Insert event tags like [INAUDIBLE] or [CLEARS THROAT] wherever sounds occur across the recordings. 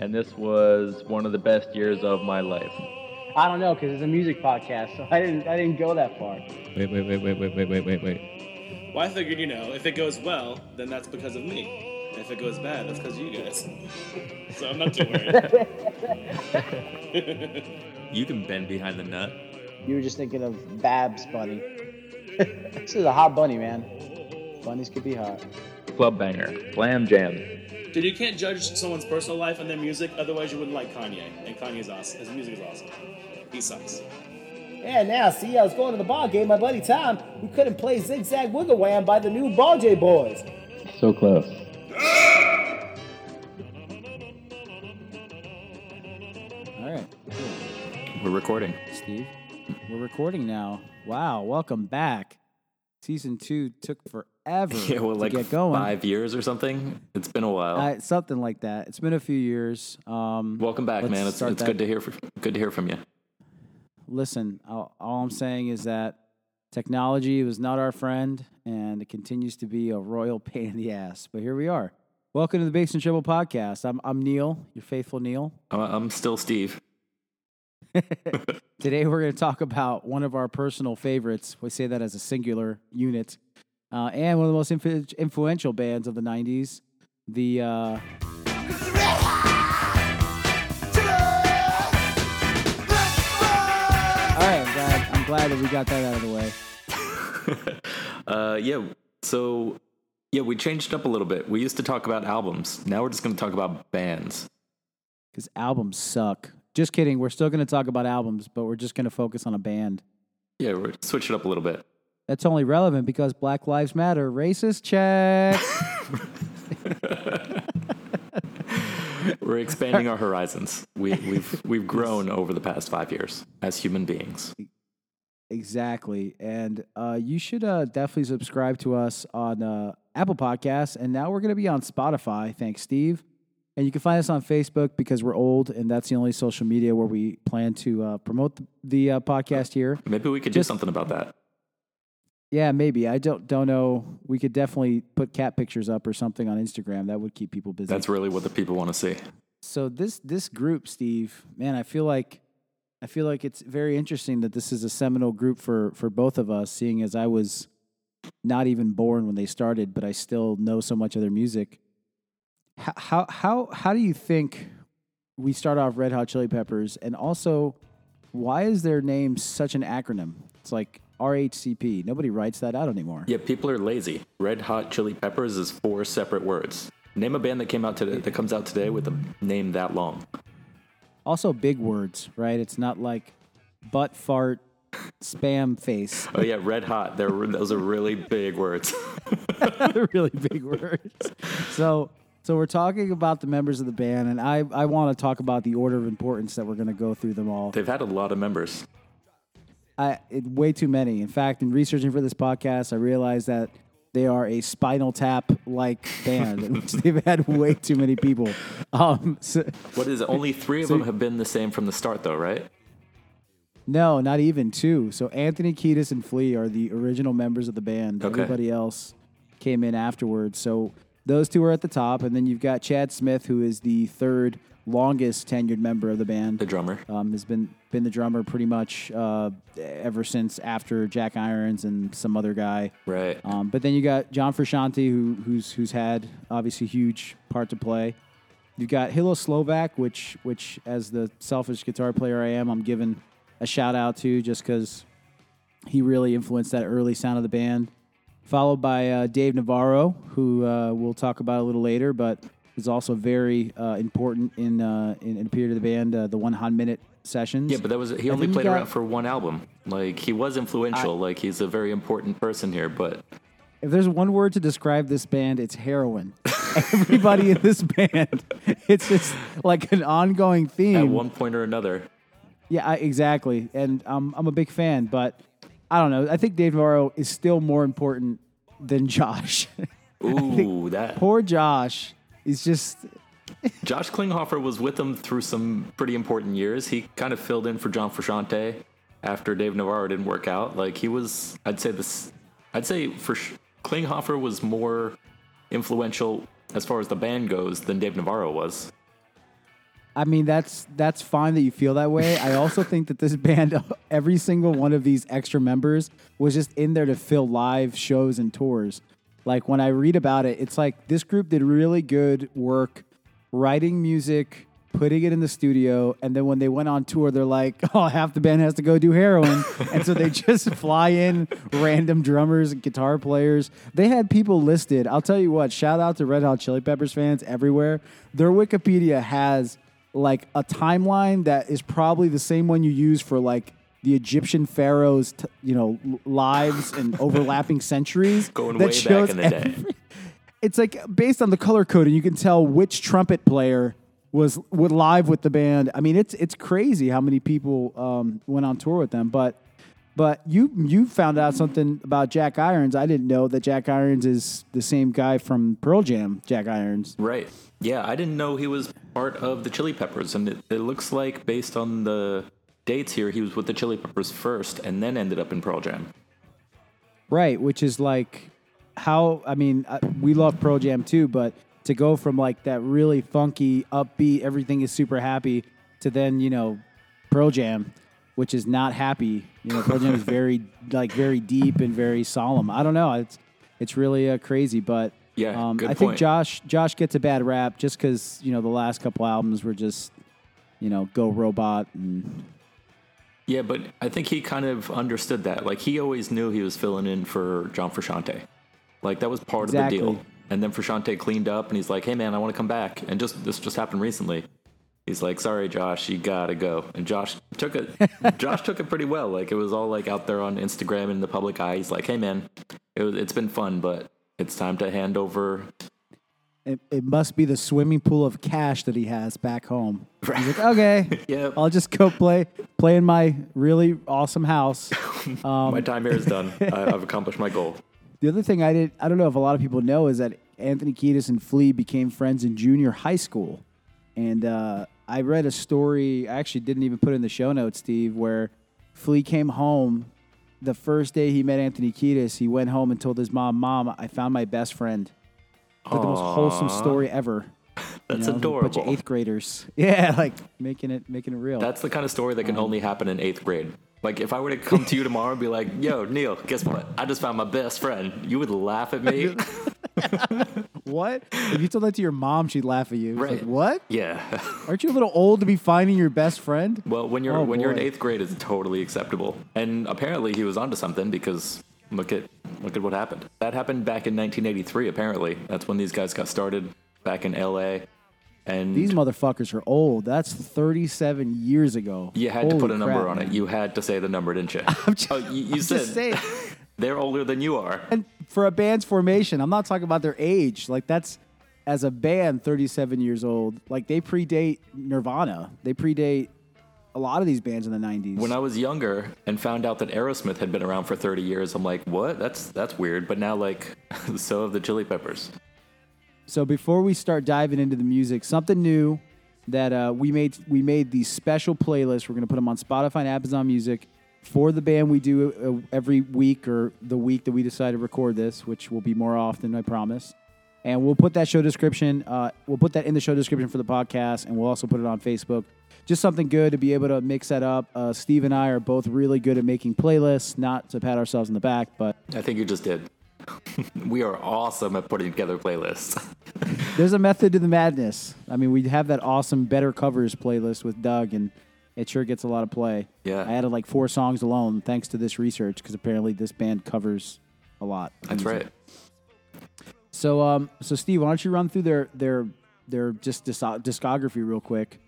and this was one of the best years of my life. I don't know because it's a music podcast, so I didn't I didn't go that far. Wait, wait, wait, wait, wait, wait, wait, wait, wait. Well, I figured, you know, if it goes well, then that's because of me. And if it goes bad, that's because of you guys. [LAUGHS] so I'm not too worried. [LAUGHS] You can bend behind the nut. You were just thinking of Babs Bunny. [LAUGHS] this is a hot bunny, man. Bunnies could be hot. Club banger, slam jam. Dude, you can't judge someone's personal life and their music, otherwise you wouldn't like Kanye. And Kanye's awesome. His music is awesome. He sucks. Yeah, now, see, I was going to the ball game. My buddy Tom, we couldn't play Zigzag Wiggle Wham by the new Ball J Boys. So close. All right, We're recording. Steve. We're recording now. Wow, welcome back. Season two took forever [LAUGHS] Yeah, well, like get going. five years or something. It's been a while. Uh, something like that. It's been a few years. Um, Welcome back, man. It's, it's good to hear. From, good to hear from you. listen, all, all I'm saying is that technology was not our friend, and it continues to be a royal [LAUGHS] pain in the ass. But here we are. Welcome to the Basement Dribble podcast. I'm I'm Neil, your faithful Neil. I'm, I'm still Steve. [LAUGHS] Today we're going to talk about one of our personal favorites. We say that as a singular unit, uh, and one of the most influ- influential bands of the '90s. The uh, all right, I'm glad, I'm glad that we got that out of the way. [LAUGHS] Uh, yeah. So, yeah, we changed up a little bit. We used to talk about albums. Now we're just going to talk about bands. because albums suck. Just kidding. We're still going to talk about albums, but we're just going to focus on a band. Yeah, we're switch it up a little bit. That's only relevant because Black Lives Matter. Racist check. [LAUGHS] We're expanding our horizons. We, we've we've grown over the past five years as human beings. exactly. And uh, you should uh, definitely subscribe to us on uh, Apple Podcasts. And now we're going to be on Spotify. Thanks, Steve. And you can find us on Facebook because we're old, and that's the only social media where we plan to uh, promote the, the uh, podcast here. Maybe we could Just- do something about that. Yeah, maybe. I don't don't know. We could definitely put cat pictures up or something on Instagram. That would keep people busy. That's really what the people want to see. so this this group, Steve, man, I feel like I feel like it's very interesting that this is a seminal group for for both of us, seeing as I was not even born when they started, but I still know so much of their music. How how how, how do you think we start off Red Hot Chili Peppers, and also why is their name such an acronym? It's like RHCP. Nobody writes that out anymore. Yeah, people are lazy. Red Hot Chili Peppers is four separate words. Name a band that came out today that comes out today with a name that long. Also, big words, right? It's not like butt fart, spam face. Oh yeah, Red Hot. They're, those are really big words. [LAUGHS] [LAUGHS] really big words. So, so we're talking about the members of the band, and I, I want to talk about the order of importance that we're going to go through them all. They've had a lot of members. I, it, way too many. In fact, in researching for this podcast, I realized that they are a Spinal Tap like band, in [LAUGHS] which they've had way too many people. Um, so- What is it? Only three of them have been the same from the start, though, right? No, not even two. So Anthony Kiedis and Flea are the original members of the band. Okay. Everybody else came in afterwards. So those two are at the top, and then you've got Chad Smith, who is the third longest tenured member of the band. The drummer. Um, has been been the drummer pretty much uh, ever since after Jack Irons and some other guy. Right. Um, but then you got John Frusciante, who who's who's had obviously a huge part to play. You've got Hillel Slovak, which which as the selfish guitar player I am, I'm giving a shout out to just because he really influenced that early sound of the band. Followed by uh, Dave Navarro, who uh, we'll talk about a little later, but is also very uh, important in, uh, in in a period of the band, uh, the One Hot Minute sessions. Yeah, but that was he only played got- around for one album. Like he was influential. like he's a very important person here, but If there's one word to describe this band, it's heroin. Everybody in this band, it's just like an ongoing theme. at one point or another, Yeah, I, exactly. And um, I'm a big fan, but I don't know. I think Dave Navarro is still more important than Josh. [LAUGHS] ooh, that Poor Josh is just Josh Klinghoffer was with them through some pretty important years. He kind of filled in for John Frusciante after Dave Navarro didn't work out. Like he was, I'd say this, I'd say for Klinghoffer was more influential as far as the band goes than Dave Navarro was. I mean, that's that's fine that you feel that way. I also think that this band, [LAUGHS] every single one of these extra members, was just in there to fill live shows and tours. Like when I read about it, it's like this group did really good work writing music, putting it in the studio, and then when they went on tour, they're like, [LAUGHS] "Oh, half the band has to go do heroin," [LAUGHS] and so they just fly in random drummers and guitar players. They had people listed. I'll tell you what. Shout out to Red Hot Chili Peppers fans everywhere. Their Wikipedia has like a timeline that is probably the same one you use for like the Egyptian pharaohs, t- you know, lives and [LAUGHS] overlapping centuries. Going that way back shows in the day. It's like based on the color coding, you can tell which trumpet player was was live with the band. I mean, it's it's crazy how many people um, went on tour with them. But but you you found out something about Jack Irons. I didn't know that Jack Irons is the same guy from Pearl Jam. Jack Irons. Right. Yeah, I didn't know he was part of the Chili Peppers, and it, it looks like based on the dates here, he was with the Chili Peppers first, and then ended up in Pearl Jam. Right, which is like how I mean, uh, we love Pearl Jam too, but to go from like that really funky, upbeat, everything is super happy to then, you know, Pearl Jam, which is not happy. You know, Pearl Jam is [LAUGHS] very like very deep and very solemn. I don't know, it's it's really uh, crazy, but Yeah, um, I think. Josh Josh gets a bad rap just because you know the last couple albums were just you know go robot and Yeah, but I think he kind of understood that. Like he always knew he was filling in for John Frusciante. Like that was part Exactly. of the deal. And then Frusciante cleaned up, and he's like, "Hey man, I want to come back." And just this just happened recently. He's like, "Sorry, Josh, you gotta go." And Josh took it. [LAUGHS] Josh took it pretty well. Like it was all like out there on Instagram and in the public eye. He's like, "Hey man, it was, it's been fun, but it's time to hand over." it, it must be the swimming pool of cash that he has back home. He's like, [LAUGHS] okay, Yep. I'll just go play play in my really awesome house. [LAUGHS] my um, time here is done. I, I've accomplished my goal. The other thing I did I don't know if a lot of people know is that Anthony Kiedis and Flea became friends in junior high school, and uh, I read a story. I actually didn't even put it in the show notes, Steve, where Flea came home. The first day he met Anthony Kiedis, he went home and told his mom, "Mom, I found my best friend." Like the most wholesome story ever. [LAUGHS] That's You know, A bunch adorable. of eighth graders. [LAUGHS] Yeah, like making it making it real. That's the kind of story that can only happen in eighth grade. Like if I were to come to you tomorrow and be like, "Yo, Neil, guess what? I just found my best friend." You would laugh at me. [LAUGHS] what? If you told that to your mom, she'd laugh at you. It's like, Right. what? yeah. Aren't you a little old to be finding your best friend? Well, when you're Oh, when you're in eighth grade, it's totally acceptable. And apparently, he was onto something because look at look at what happened. That happened back in 1983. Apparently, that's when these guys got started back in L.A. And These motherfuckers are old. That's 37 years ago. you had to put a number crap, on it. man. You had to say the number, didn't you? [LAUGHS] just- oh, you, you I'm said just saying. they're older than you are. And for a band's formation, I'm not talking about their age. Like that's as a band, 37 years old. Like they predate Nirvana. They predate a lot of these bands in the 90s. When I was younger and found out that Aerosmith had been around for 30 years, I'm like, what? That's that's weird. But now, like, [LAUGHS] so have the Chili Peppers. So before we start diving into the music, something new that uh, we made we made these special playlists. We're gonna put them on Spotify and Amazon Music for the band we do uh, every week or the week that we decide to record this, which will be more often, I promise. And we'll put that show description. Uh, we'll put that in the show description for the podcast, and we'll also put it on Facebook. Just something good to be able to mix that up. Uh, Steve and I are both really good at making playlists. Not to pat ourselves in the back, but I think you just did. [LAUGHS] we are awesome at putting together playlists. [LAUGHS] There's a method to the madness. I mean, we have that awesome Better Covers playlist with Doug, and it sure gets a lot of play. Yeah. I added like four songs alone thanks to this research because apparently this band covers a lot. That's right. So, um, so Steve, why don't you run through their their their just discography real quick,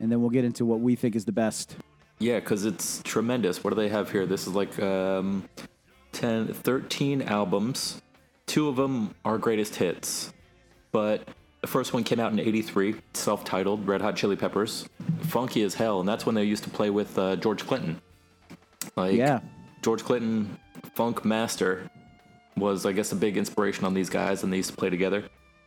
and then we'll get into what we think is the best. Yeah, because it's tremendous. What do they have here? This is like um, 10, 13 albums. Two of them are greatest hits, but the first one came out in '83, self-titled Red Hot Chili Peppers, funky as hell, and that's when they used to play with uh, George Clinton. Like, Yeah. George Clinton, funk master, was I guess a big inspiration on these guys, and they used to play together.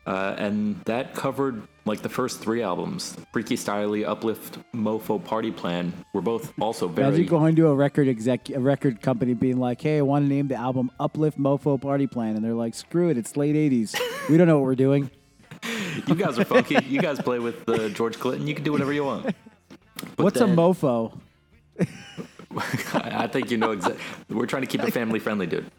Uh, and that covered like the first three albums, Freaky Styley, Uplift, Mofo, Party Plan, were both also very. Imagine going to a record exec, a record company, being like, "Hey, I want to name the album Uplift Mofo Party Plan," and they're like, "Screw it, it's late '80s. We don't know what we're doing." [LAUGHS] you guys are funky. You guys play with uh, George Clinton. You can do whatever you want. But What's then- a mofo? [LAUGHS] I think you know exactly. We're trying to keep it family friendly, dude.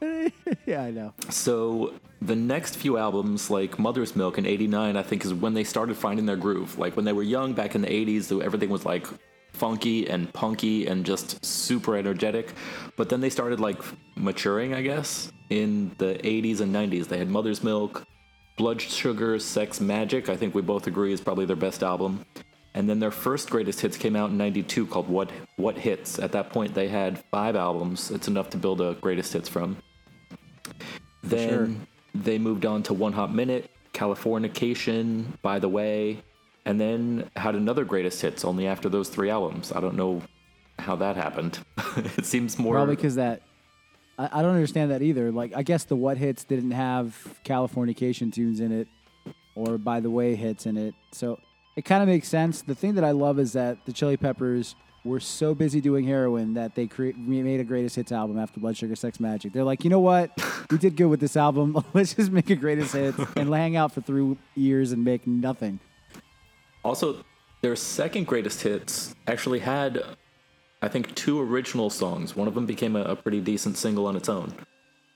[LAUGHS] yeah, I know. So the next few albums, like Mother's Milk in '89, I think is when they started finding their groove. Like when they were young back in the '80s, though everything was like funky and punky and just super energetic. But then they started like maturing, I guess, in the '80s and '90s. They had Mother's Milk, Blood Sugar, Sex Magik. I think we both agree is probably their best album. And then their first greatest hits came out in '92 called What What Hits. At that point, they had five albums. It's enough to build a greatest hits from. Then sure. They moved on to One Hot Minute, Californication, By the Way, and then had another greatest hits only after those three albums. I don't know how that happened. [LAUGHS] it seems more Probably because that. I, I don't understand that either. Like, I guess the what hits didn't have Californication tunes in it, or by the way hits in it. So it kind of makes sense. The thing that I love is that the Chili Peppers were so busy doing heroin that they cre- made a greatest hits album after Blood Sugar Sex Magik. They're like, you know what? We did good with this album. [LAUGHS] Let's just make a greatest hits and hang out for three years and make nothing. Also, their second greatest hits actually had, I think, two original songs. One of them became a, a pretty decent single on its own.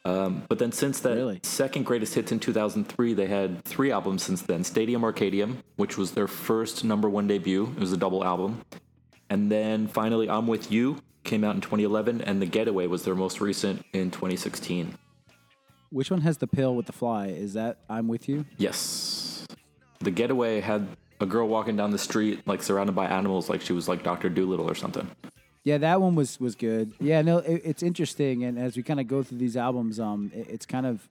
Um, but then since that Really? second greatest hits in 2003, they had three albums since then Stadium Arcadium, which was their first number one debut. It was a double album. And then finally, I'm With You came out in 2011, and The Getaway was their most recent in 2016. Which one has the pill with the fly? Is that I'm with you? Yes. The Getaway had a girl walking down the street, like surrounded by animals, like she was like Dr. Dolittle or something. Yeah, that one was was good. Yeah, no, it, it's interesting, and as we kind of go through these albums, um, it, it's kind of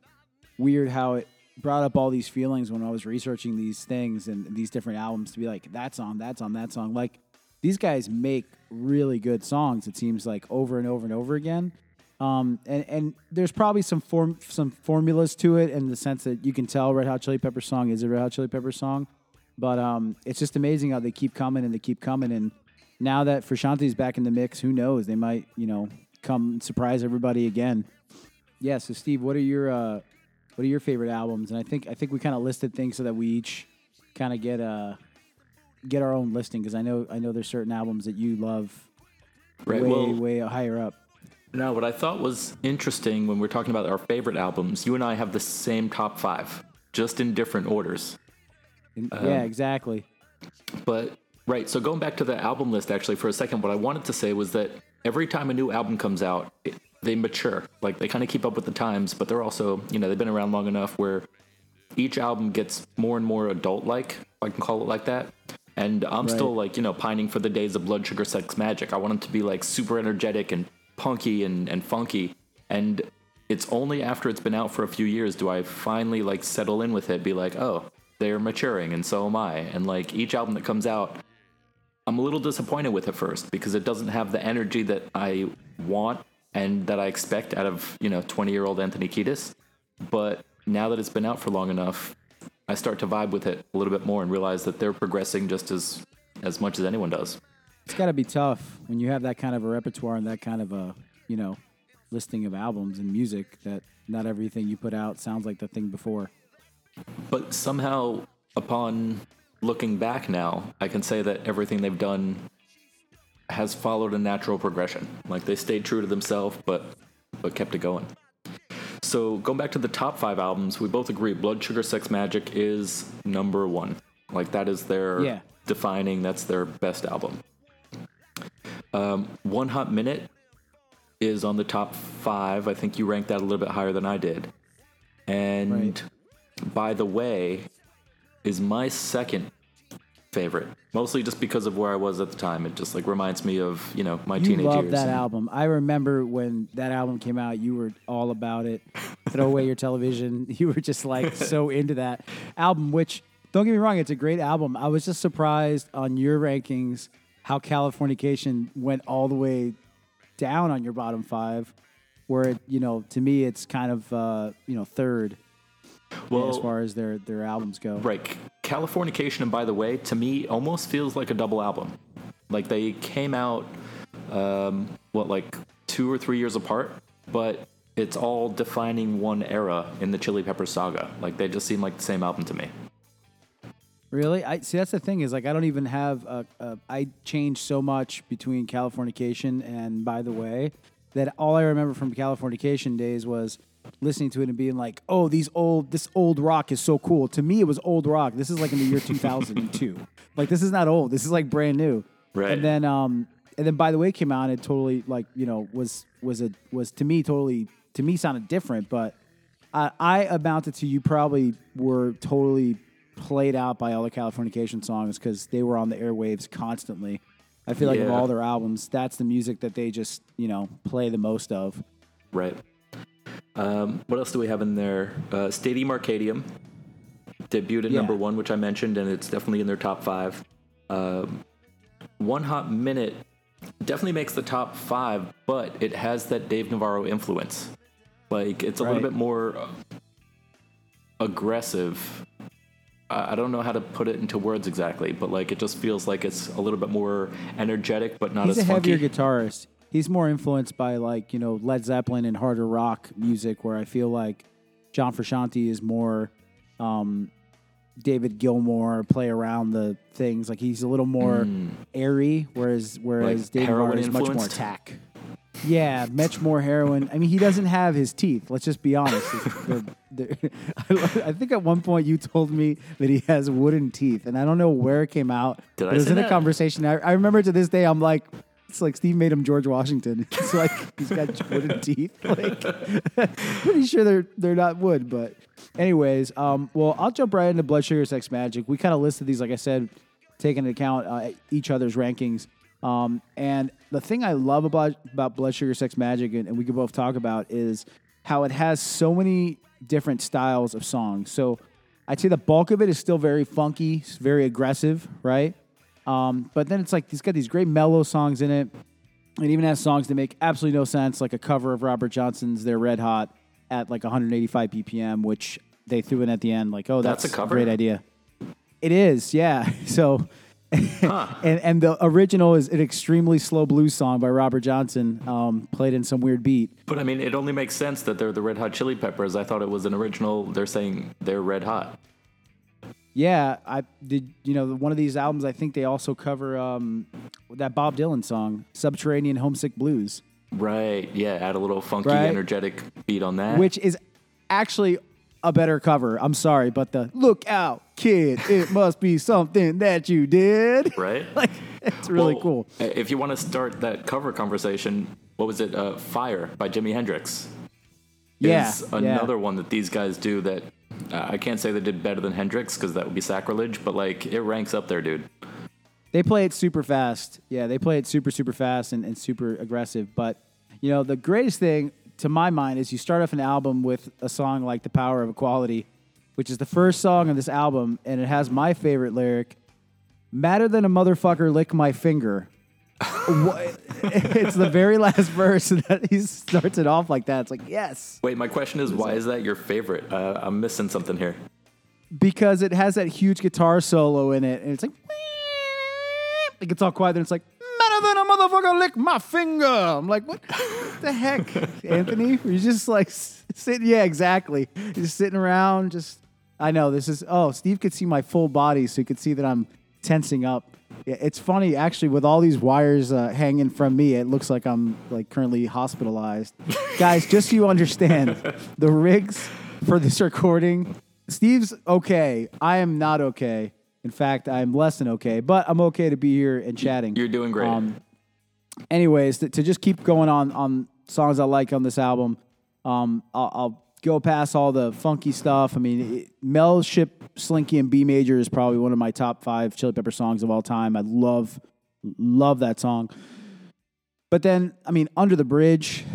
weird how it brought up all these feelings when I was researching these things and these different albums to be like that song, that song, that song. Like these guys make really good songs. It seems like over and over and over again. Um, and and there's probably some form some formulas to it in the sense that you can tell Red Hot Chili Pepper song is a Red Hot Chili Pepper song, but um, it's just amazing how they keep coming and they keep coming. And now that Frusciante's back in the mix, who knows? They might you know come and surprise everybody again. Yeah. So Steve, what are your uh, what are your favorite albums? And I think I think we kind of listed things so that we each kind of get uh get our own listing because I know I know there's certain albums that you love Right. way well, way higher up. now what I thought was interesting when we're talking about our favorite albums, you and I have the same top five, just in different orders. And- Um, yeah, exactly. But right, so going back to the album list actually for a second, what I wanted to say was that every time a new album comes out, it, they mature. Like they kind of keep up with the times, but they're also, you know, they've been around long enough where each album gets more and more adult-like, I can call it like that. And I'm still like, you know, pining for the days of Blood Sugar Sex Magik. I want them to be like super energetic and punky and, and funky. And it's only after it's been out for a few years do I finally like settle in with it, be like, oh, they're maturing and so am I. And like each album that comes out, I'm a little disappointed with it first because it doesn't have the energy that I want and that I expect out of, you know, 20 year old Anthony Kiedis. But now that it's been out for long enough, I start to vibe with it a little bit more and realize that they're progressing just as as much as anyone does. It's got to be tough when you have that kind of a repertoire and that kind of a you know listing of albums and music that not everything you put out sounds like the thing before. But somehow, upon looking back now, I can say that everything they've done has followed a natural progression. Like they stayed true to themselves, but but kept it going. So going back to the top five albums, we both agree Blood Sugar Sex Magik is number one. Like that is their Yeah. defining. That's their best album. Um, One Hot Minute is on the top five. I think you ranked that a little bit higher than I did. And Right. by the way, is my second favorite. Mostly just because of where I was at the time. It just like reminds me of you know my You teenage love years. that and- album. I remember when that album came out, you were all about it. [LAUGHS] Throw away your television. [LAUGHS] You were just like so into that album, which don't get me wrong, it's a great album. I was just surprised on your rankings how Californication went all the way down on your bottom five, where it, you know, to me it's kind of uh, you know, third Well, as far as their their albums go. Right. Californication, and by the way, to me, almost feels like a double album. Like they came out, um, what, like two or three years apart, but it's all defining one era in the Chili Pepper saga. Like they just seem like the same album to me. Really? I see. That's the thing is like I don't even have a, a. I changed so much between Californication and By the Way that all I remember from Californication days was listening to it and being like, "Oh, these old this old rock is so cool." To me, it was old rock. This is like in the year [LAUGHS] 2002. like this is not old. This is like brand new. Right. And then um and then By the Way came out and it totally like you know was was a was to me totally to me sounded different, but I, I amounted to you probably were totally played out by all the Californication songs because they were on the airwaves constantly. I feel like of all their albums, that's the music that they just you know play the most of. Right. Um, what else do we have in there? Uh, Stadium Arcadium debuted at Yeah. number one, which I mentioned, and it's definitely in their top five. Um, one Hot Minute definitely makes the top five, but it has that Dave Navarro influence. Like it's a Right. little bit more uh, aggressive. I I don't know how to put it into words exactly, but like it just feels like it's a little bit more energetic, but not He's as a funky. heavier guitarist. He's more influenced by like you know Led Zeppelin and harder rock music, where I feel like John Frusciante is more um, David Gilmour, play around the things. Like he's a little more airy, whereas whereas Like David Navarro is much more attack. Yeah, much more heroin. I mean, he doesn't have his teeth. Let's just be honest. They're- [LAUGHS] I think at one point you told me that he has wooden teeth, and I don't know where it came out. Did I it was in a conversation. I, I remember to this day, I'm like, it's like Steve made him George Washington. [LAUGHS] It's like he's got wooden [LAUGHS] teeth. Like, [LAUGHS] pretty sure they're they're not wood, but anyways, um, well, I'll jump right into Blood Sugar Sex Magik. We kind of listed these, like I said, taking into account uh, each other's rankings. Um, and the thing I love about about Blood Sugar Sex Magik, and, and we can both talk about, is how it has so many different styles of songs. So I'd say the bulk of it is still very funky, very aggressive, right? Um, but then it's like he's got these great mellow songs in it. It even has songs that make absolutely no sense, like a cover of Robert Johnson's "They're Red Hot" at like 185 BPM, which they threw in at the end. Like, oh, that's, That's a cover? great idea. It is, yeah. [LAUGHS] So, [LAUGHS] and and the original is an extremely slow blues song by Robert Johnson, um, played in some weird beat. But I mean, it only makes sense that they're the Red Hot Chili Peppers. I thought it was an original. They're saying they're Red Hot. Yeah, I did. You know, one of these albums, I think they also cover um, that Bob Dylan song, "Subterranean Homesick Blues." Right. Yeah. Add a little funky, Right. energetic beat on that. which is actually a better cover. I'm sorry, but the "Look out, kid! It must be something that you did." [LAUGHS] right. Like it's really Well, cool. If you want to start that cover conversation, what was it? Uh, Fire by Jimi Hendrix. Yeah, Is yeah. another one that these guys do that uh, I can't say they did better than Hendrix because that would be sacrilege, but like it ranks up there, dude. They play it super fast. Yeah, they play it super super fast and, and super aggressive. But you know, the greatest thing to my mind is you start off an album with a song like "The Power of Equality," which is the first song on this album, and it has my favorite lyric: "Madder than a motherfucker lick my finger." What- [LAUGHS] it's the very last verse that he starts it off like that. It's like yes, Wait, my question is, why is that your favorite? Uh, I'm missing something here. because it has that huge guitar solo in it, and it's like it gets all quiet. and it's like better than a motherfucker lick my finger. I'm like, what the heck, [LAUGHS] Anthony? You're just like sitting. Yeah, exactly. You're just sitting around. Just I know this is. Oh, Steve could see my full body, so he could see that I'm tensing up. It's funny actually with all these wires uh, hanging from me. It looks like I'm like currently hospitalized. [LAUGHS] Guys, just so you understand, the rigs for this recording, Steve's okay. I am not okay. In fact, I'm less than okay, but I'm okay to be here and chatting. You're doing great. Um, anyways, to, to just keep going on on songs I like on this album, um, I'll, I'll go past all the funky stuff. I mean, it, Mellowship Slinky and B Major is probably one of my top five Chili Pepper songs of all time. I love love that song. But then, I mean, Under the Bridge.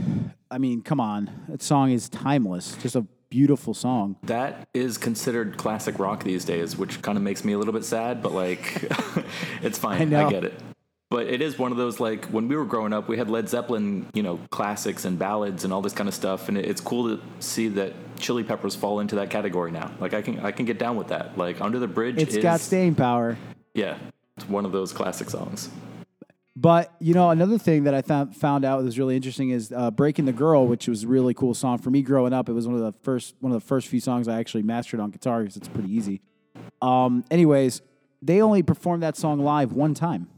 I mean, come on, that song is timeless. Just a beautiful song. That is considered classic rock these days, which kind of makes me a little bit sad, but like, [LAUGHS] it's fine. I know. I get it. But it is one of those like when we were growing up, we had Led Zeppelin, you know, classics and ballads and all this kind of stuff, and it's cool to see that Chili Peppers fall into that category now. Like I can I can get down with that. Like Under the Bridge, It's is, got staying power. yeah, it's one of those classic songs. But you know, another thing that I found found out was really interesting is uh, "Breaking the Girl," which was a really cool song for me growing up. It was one of the first one of the first few songs I actually mastered on guitar because it's pretty easy. Um, anyways, they only performed that song live one time.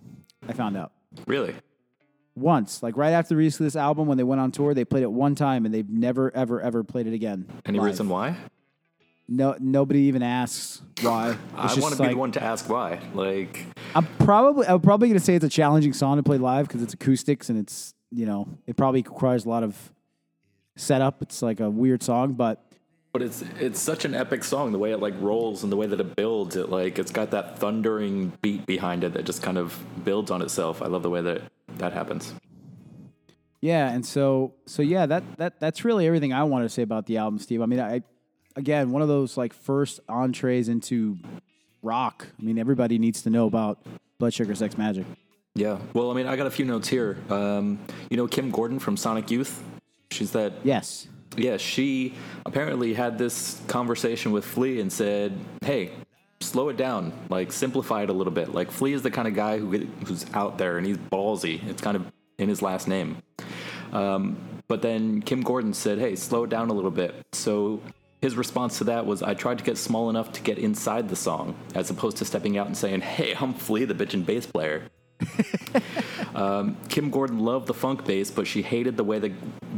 I found out Really? once, like right after the release of this album, when they went on tour, they played it one time, and they've never, ever, ever played it again. Any live. reason why? No, nobody even asks why. [SIGHS] I want to be like- the one to ask why. Like, I'm probably I'm probably gonna say it's a challenging song to play live because it's acoustics and it's you know it probably requires a lot of setup. It's like a weird song, but but it's it's such an epic song. The way it like rolls and the way that it builds, it like it's got that thundering beat behind it that just kind of builds on itself. I love the way that that happens. yeah, and so so yeah, that that that's really everything I wanted to say about the album, Steve. I mean, I again one of those like first entrees into rock. I mean, everybody needs to know about Blood Sugar Sex Magik. Yeah. Well, I mean, I got a few notes here. Um, you know, Kim Gordon from Sonic Youth. She's that Yes, Yeah, she apparently had this conversation with Flea and said, "Hey, slow it down, like simplify it a little bit. Like Flea is the kind of guy who who's out there and he's ballsy. It's kind of in his last name." Um, but then Kim Gordon said, "Hey, slow it down a little bit." So his response to that was, "I tried to get small enough to get inside the song, as opposed to stepping out and saying, "Hey, I'm Flea, the bitchin' bass player." [LAUGHS] Um, Kim Gordon loved the funk bass, but she hated the way the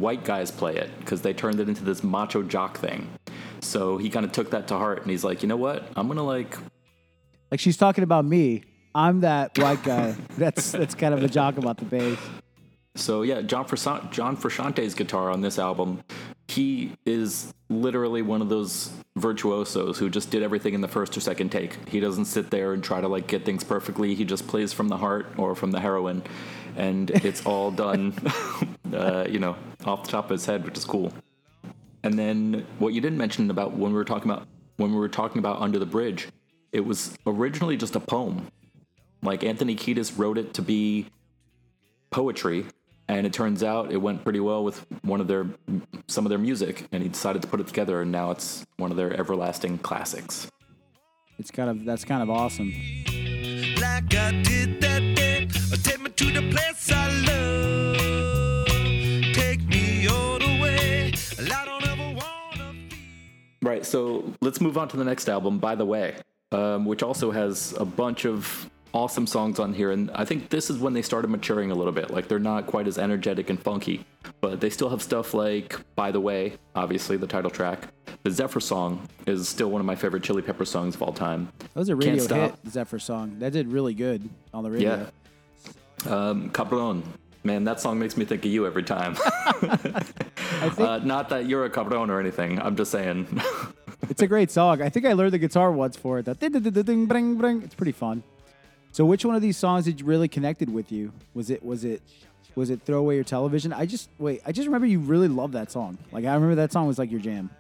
white guys play it because they turned it into this macho jock thing. So he kind of took that to heart, and he's like, you know what? I'm gonna like, like she's talking about me. I'm that white guy. [LAUGHS] that's that's kind of a joke about the bass. so yeah, John Frusciante, John Frusciante's guitar on this album, he is literally one of those virtuosos who just did everything in the first or second take. He doesn't sit there and try to like get things perfectly. He just plays from the heart or from the heroin, and it's all done, [LAUGHS] uh, you know, off the top of his head, which is cool. And then what you didn't mention about when we were talking about when we were talking about Under the Bridge, it was originally just a poem. Like Anthony Kiedis wrote it to be poetry, and it turns out it went pretty well with one of their some of their music, and he decided to put it together, and now it's one of their everlasting classics. It's kind of that's kind of awesome. like Right. So let's move on to the next album, By the Way, um, which also has a bunch of awesome songs on here. And I think this is when they started maturing a little bit. Like they're not quite as energetic and funky, but they still have stuff like By the Way, obviously the title track. The Zephyr song is still one of my favorite Chili Pepper songs of all time. That was a radio hit, the Zephyr song. That did really good on the radio. Yeah. Um, Cabron. Man, that song makes me think of you every time. [LAUGHS] I think uh, not that you're a cabron or anything. I'm just saying. [LAUGHS] it's a great song. I think I learned the guitar once for it. That ding, ding, ding, ding, bring, bring. It's pretty fun. So, which one of these songs did you really connected with you? Was it was it was it "Throw Away Your Television"? I just wait. I just remember you really loved that song. Like I remember that song was like your jam.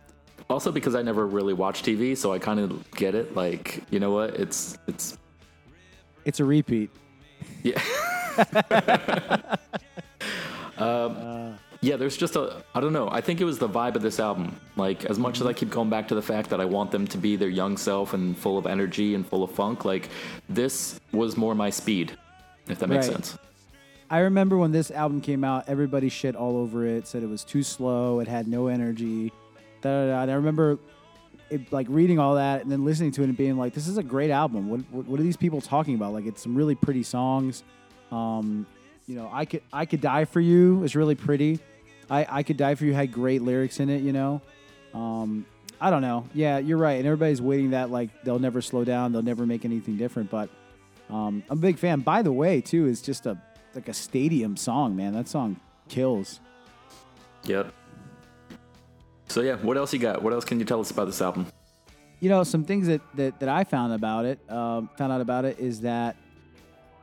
also, because I never really watched TV, so I kind of get it. Like, you know what? It's it's It's a repeat. Yeah. [LAUGHS] um, yeah, there's just a, I don't know. I think it was the vibe of this album. Like, as much as I keep going back to the fact that I want them to be their young self and full of energy and full of funk, like, this was more my speed, if that makes Right. sense. I remember when this album came out, everybody shit all over it, said it was too slow, it had no energy. Da, da, da. And I remember it, like reading all that and then listening to it and being like, "This is a great album. What, what, what are these people talking about? Like, it's some really pretty songs. Um, you know, I could I could die for you is really pretty. I I could die for you had great lyrics in it. You know, um, I don't know. Yeah, you're right. And everybody's waiting that like they'll never slow down, they'll never make anything different. But um, I'm a big fan. By the way, too, is just a like a stadium song, man. That song kills. Yep. So, yeah, what else you got? What else can you tell us about this album? You know, some things that that, that I found about it, um, found out about it is that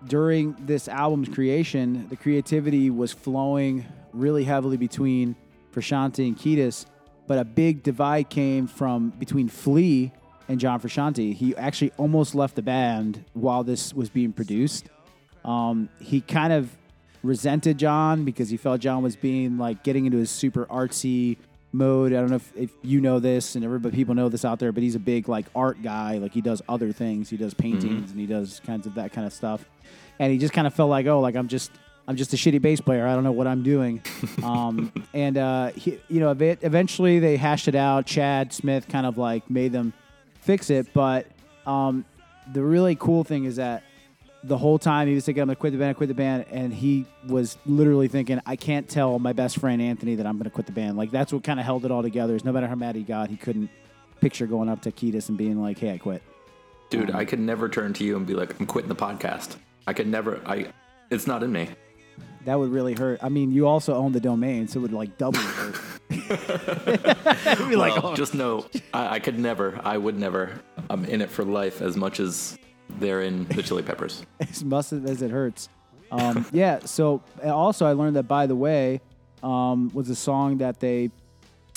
during this album's creation, the creativity was flowing really heavily between Frusciante and Kiedis, but a big divide came from between Flea and John Frusciante. He actually almost left the band while this was being produced. Um, he kind of resented John because he felt John was being like getting into his super artsy mode. I don't know if, if you know this and everybody people know this out there, but he's a big like art guy. Like he does other things. He does paintings and he does kinds of that kind of stuff. And he just kind of felt like, oh, like I'm just I'm just a shitty bass player. I don't know what I'm doing. [LAUGHS] um, and uh, he, you know, eventually they hashed it out. Chad Smith kind of like made them fix it, but um, the really cool thing is that the whole time he was thinking, I'm going to quit the band, I quit the band. And he was literally thinking, I can't tell my best friend Anthony that I'm going to quit the band. Like, that's what kind of held it all together is no matter how mad he got, he couldn't picture going up to Kiedis and being like, hey, I quit. Dude, um, I could never turn to you and be like, I'm quitting the podcast. I could never. I. It's not in me. That would really hurt. I mean, you also own the domain, so it would like double hurt. [LAUGHS] [LAUGHS] Be like, oh, just know, I, I could never. I would never. I'm in it for life as much as they're in the Chili Peppers. [LAUGHS] as much as it hurts. Um, [LAUGHS] yeah. So also, I learned that by the way um, was a song that they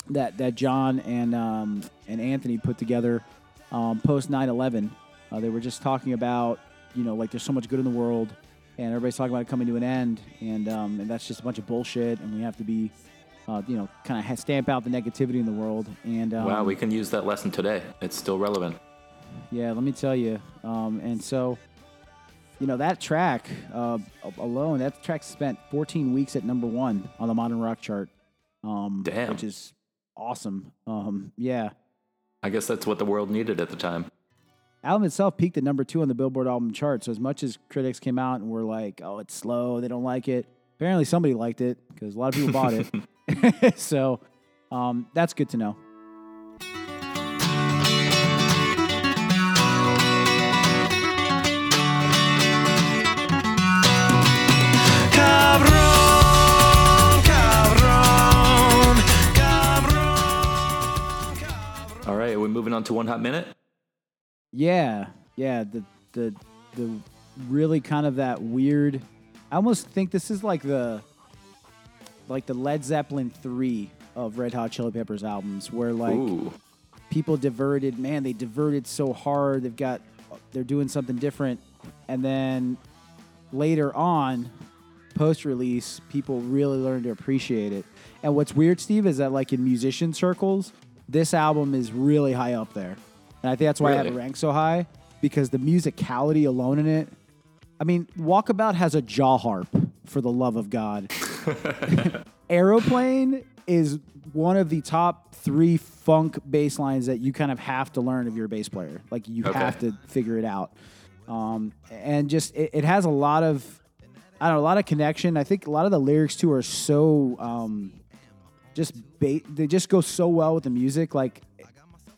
that that John and um, and Anthony put together um, post 9/11. Uh, they were just talking about you know like there's so much good in the world, and everybody's talking about it coming to an end, and um, and that's just a bunch of bullshit, and we have to be. Uh, you know, kind of stamp out the negativity in the world, and um, Wow, we can use that lesson today. It's still relevant. Yeah, let me tell you. Um, and so, you know, that track uh, alone, that track spent 14 weeks at number one on the modern rock chart. Um, Damn. Which is awesome. Um, yeah. I guess that's what the world needed at the time. Album itself peaked at number two on the Billboard album chart. So as much as critics came out and were like, "Oh, it's slow," they don't like it. Apparently, somebody liked it because a lot of people bought it. [LAUGHS] [LAUGHS] so um, that's good to know. Moving on to one hot minute? Yeah, yeah. The the the really kind of that weird. I almost think this is like the like the Led Zeppelin three of Red Hot Chili Peppers albums, where like Ooh, people diverted. Man, they diverted so hard. They've got they're doing something different, and then later on, post release, people really learn to appreciate it. And what's weird, Steve, is that like in musician circles, this album is really high up there, and I think that's why I have it Really? ranked so high because the musicality alone in it. I mean, Walkabout has a jaw harp for the love of God. [LAUGHS] Aeroplane is one of the top three funk bass lines that you kind of have to learn if you're a bass player. Like you Okay. have to figure it out. Um, and just it, it has a lot of I don't know a lot of connection. I think a lot of the lyrics too are so um, just ba- they just go so well with the music. Like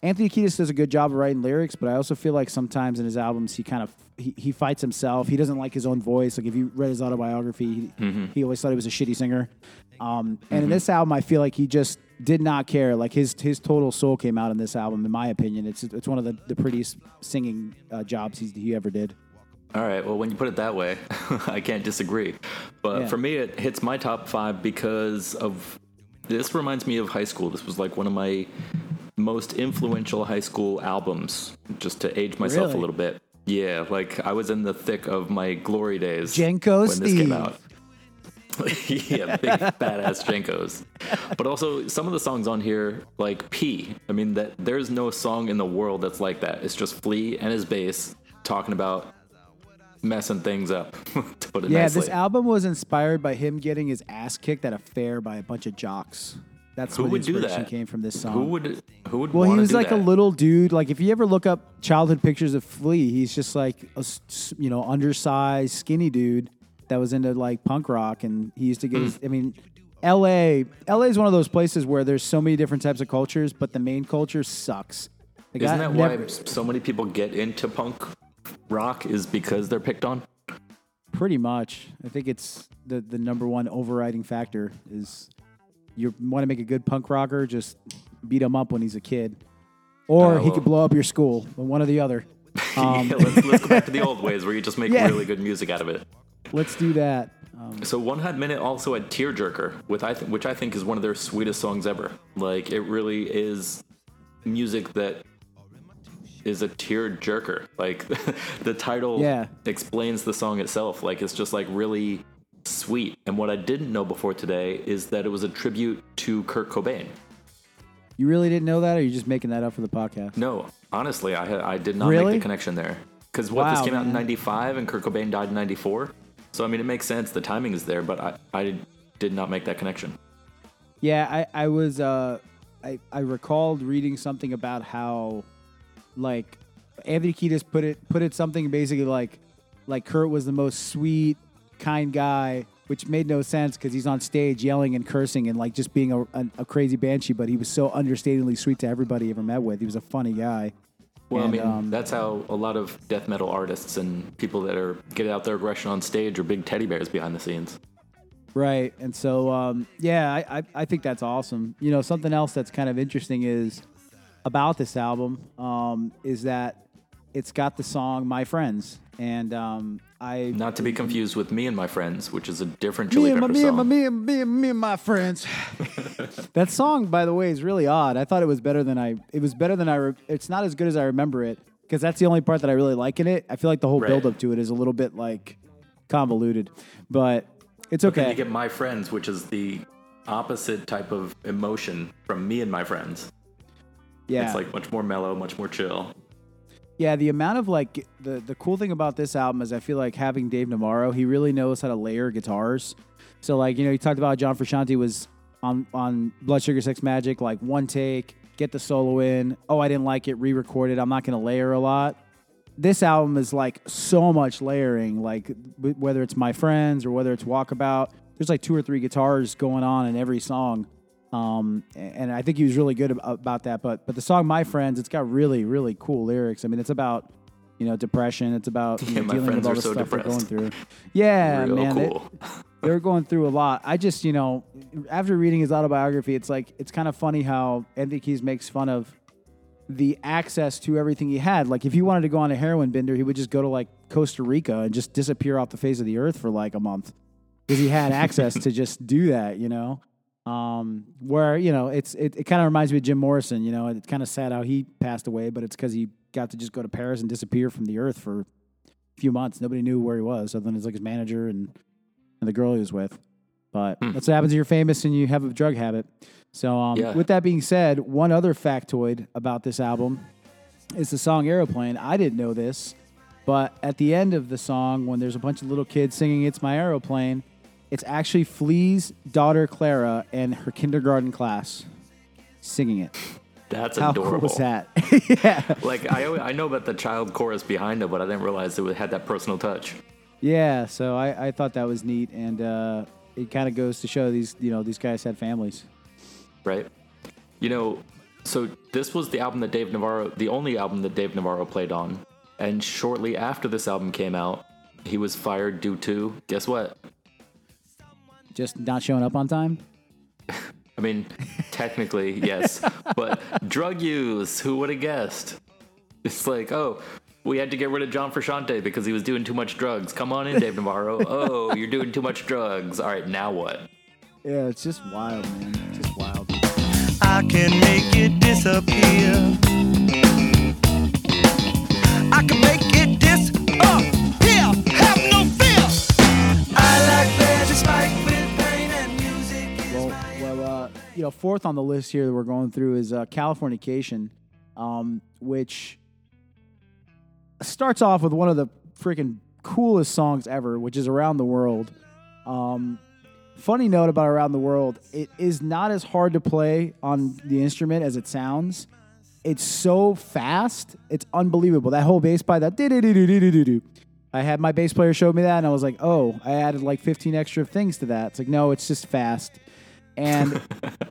Anthony Kiedis does a good job of writing lyrics, but I also feel like sometimes in his albums he kind of he, he fights himself. He doesn't like his own voice. Like if you read his autobiography, he, he always thought he was a shitty singer. Um, and in this album, I feel like he just did not care. Like his his total soul came out in this album, in my opinion. It's it's one of the, the prettiest singing uh, jobs he's, he ever did. All right. Well, when you put it that way, [LAUGHS] I can't disagree. But Yeah. for me, it hits my top five because of this. Reminds me of high school. This was like one of my most influential high school albums. Just to age myself Really? a little bit. Yeah, like I was in the thick of my glory days Jenko when this came out. [LAUGHS] yeah, big badass Jenkos. But also some of the songs on here, like Pea. I mean, that there's no song in the world that's like that. It's just Flea and his bass talking about messing things up. [LAUGHS] to put it Yeah, nicely. this album was inspired by him getting his ass kicked at a fair by a bunch of jocks. That's Who where would the do that? came from this song. who would who would Well, he was like a little dude. Like if you ever look up childhood pictures of Flea, he's just like a you know undersized, skinny dude that was into like punk rock, and he used to get. Hmm. His, I mean, L.A. L.A. is one of those places where there's so many different types of cultures, but the main culture sucks. Like, Isn't I that never- why so many people get into punk rock is because they're picked on? Pretty much, I think it's the the number one overriding factor is you want to make a good punk rocker, just beat him up when he's a kid, or Uh, he could blow up your school, one or the other. Um, [LAUGHS] yeah, let's, let's go back to the old ways where you just make Yeah. really good music out of it. Let's do that. Um, So One Hot Minute also had Tearjerker, with I th- which I think is one of their sweetest songs ever. Like it really is music that is a tear jerker. Like [LAUGHS] the title Yeah. explains the song itself. Like it's just like really sweet. And what I didn't know before today is that it was a tribute to Kurt Cobain. You really didn't know that, or are you just making that up for the podcast? No, honestly, I I did not Really? make the connection there. Because what this Wow, came out in '95 and Kurt Cobain died in '94. So I mean, it makes sense. The timing is there, but I I did not make that connection. Yeah, I, I was uh I, I recalled reading something about how like Anthony Kiedis put it put it something basically like like Kurt was the most sweet, kind guy, which made no sense because he's on stage yelling and cursing and like just being a, a, a crazy banshee. But he was so understandingly sweet to everybody he ever met with. He was a funny guy. Well, And, I mean, um, that's how a lot of death metal artists and people that are get out their aggression on stage are big teddy bears behind the scenes. Right. And so, um, yeah, I, I, I think that's awesome. You know, something else that's kind of interesting is about this album um, is that it's got the song "My Friends," and um, I Not to be confused with Me and My Friends, which is a different Chili Pepper me, and my, song. me, and, me, and, me and my friends. [LAUGHS] that song, by the way, is really odd. I thought it was better than I. It was better than I. Re- it's not as good as I remember it because that's the only part that I really like in it. I feel like the whole Right. build up to it is a little bit like convoluted, but it's Then okay. you get My Friends, which is the opposite type of emotion from Me and My Friends. Yeah, It's like much more mellow, much more chill. Yeah, the amount of like the the cool thing about this album is I feel like having Dave Navarro, he really knows how to layer guitars. So like you know, you talked about John Frusciante was on on Blood Sugar Sex Magik, like one take, get the solo in. Oh, I didn't like it, re-recorded. I'm not going to layer a lot. This album is like so much layering, like w- whether it's My Friends or whether it's Walkabout. There's like two or three guitars going on in every song. Um, and I think he was really good about that. But but the song "My Friends," it's got really really cool lyrics. I mean, it's about you know depression. It's about you know, dealing with all the so stuff they're going through. Yeah, Real man, they- cool. [LAUGHS] they're going through a lot. I just you know after reading his autobiography, it's like it's kind of funny how Anthony Kiedis makes fun of the access to everything he had. Like if he wanted to go on a heroin bender, he would just go to like Costa Rica and just disappear off the face of the earth for like a month because he had access to just do that, you know. Um, where you know it's it, it kind of reminds me of Jim Morrison. You know, it's kind of sad how he passed away, but it's because he got to just go to Paris and disappear from the earth for a few months. Nobody knew where he was, other than his like his manager and and the girl he was with. But Hmm. that's what happens when you're famous and you have a drug habit. So, um, Yeah. with that being said, one other factoid about this album is the song Aeroplane. I didn't know this, but at the end of the song, when there's a bunch of little kids singing It's My Aeroplane, it's actually Flea's daughter Clara and her kindergarten class singing it. That's How adorable. cool was that? [LAUGHS] yeah. Like I, always- I know about the child chorus behind it, but I didn't realize it had that personal touch. Yeah, so I, I thought that was neat, and uh, it kind of goes to show these you know these guys had families. right? You know, so this was the album that Dave Navarro, the only album that Dave Navarro played on. And shortly after this album came out, he was fired due to, guess what? Just not showing up on time. I mean, technically, yes, [LAUGHS] but drug use, who would have guessed? It's like, oh, we had to get rid of John Frusciante because he was doing too much drugs. Come on in, Dave Navarro. [LAUGHS] Oh, you're doing too much drugs. All right, now what? Yeah, it's just wild, man. It's just wild. I can make it disappear. I can make it disappear. Oh! You know, fourth on the list here that we're going through is uh, Californication, um, which starts off with one of the freaking coolest songs ever, which is "Around the World." Um, funny note about "Around the World": it is not as hard to play on the instrument as it sounds. It's so fast, it's unbelievable. That whole bass part, that I had my bass player show me that, and I was like, "Oh, I added like 15 extra things to that." It's like, no, it's just fast, and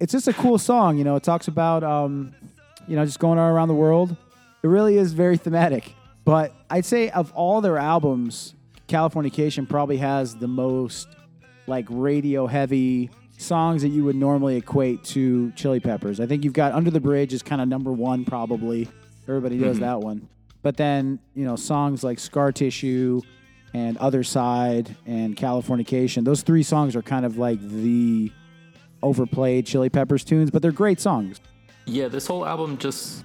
it's just a cool song. You know, it talks about, um, you know, just going around the world. It really is very thematic. But I'd say of all their albums, Californication probably has the most like radio heavy songs that you would normally equate to Chili Peppers. I think you've got Under the Bridge is kind of number one probably. Everybody knows that one. But then, you know, songs like Scar Tissue and Other Side and Californication, those three songs are kind of like the overplayed Chili Peppers tunes, but they're great songs. Yeah, this whole album just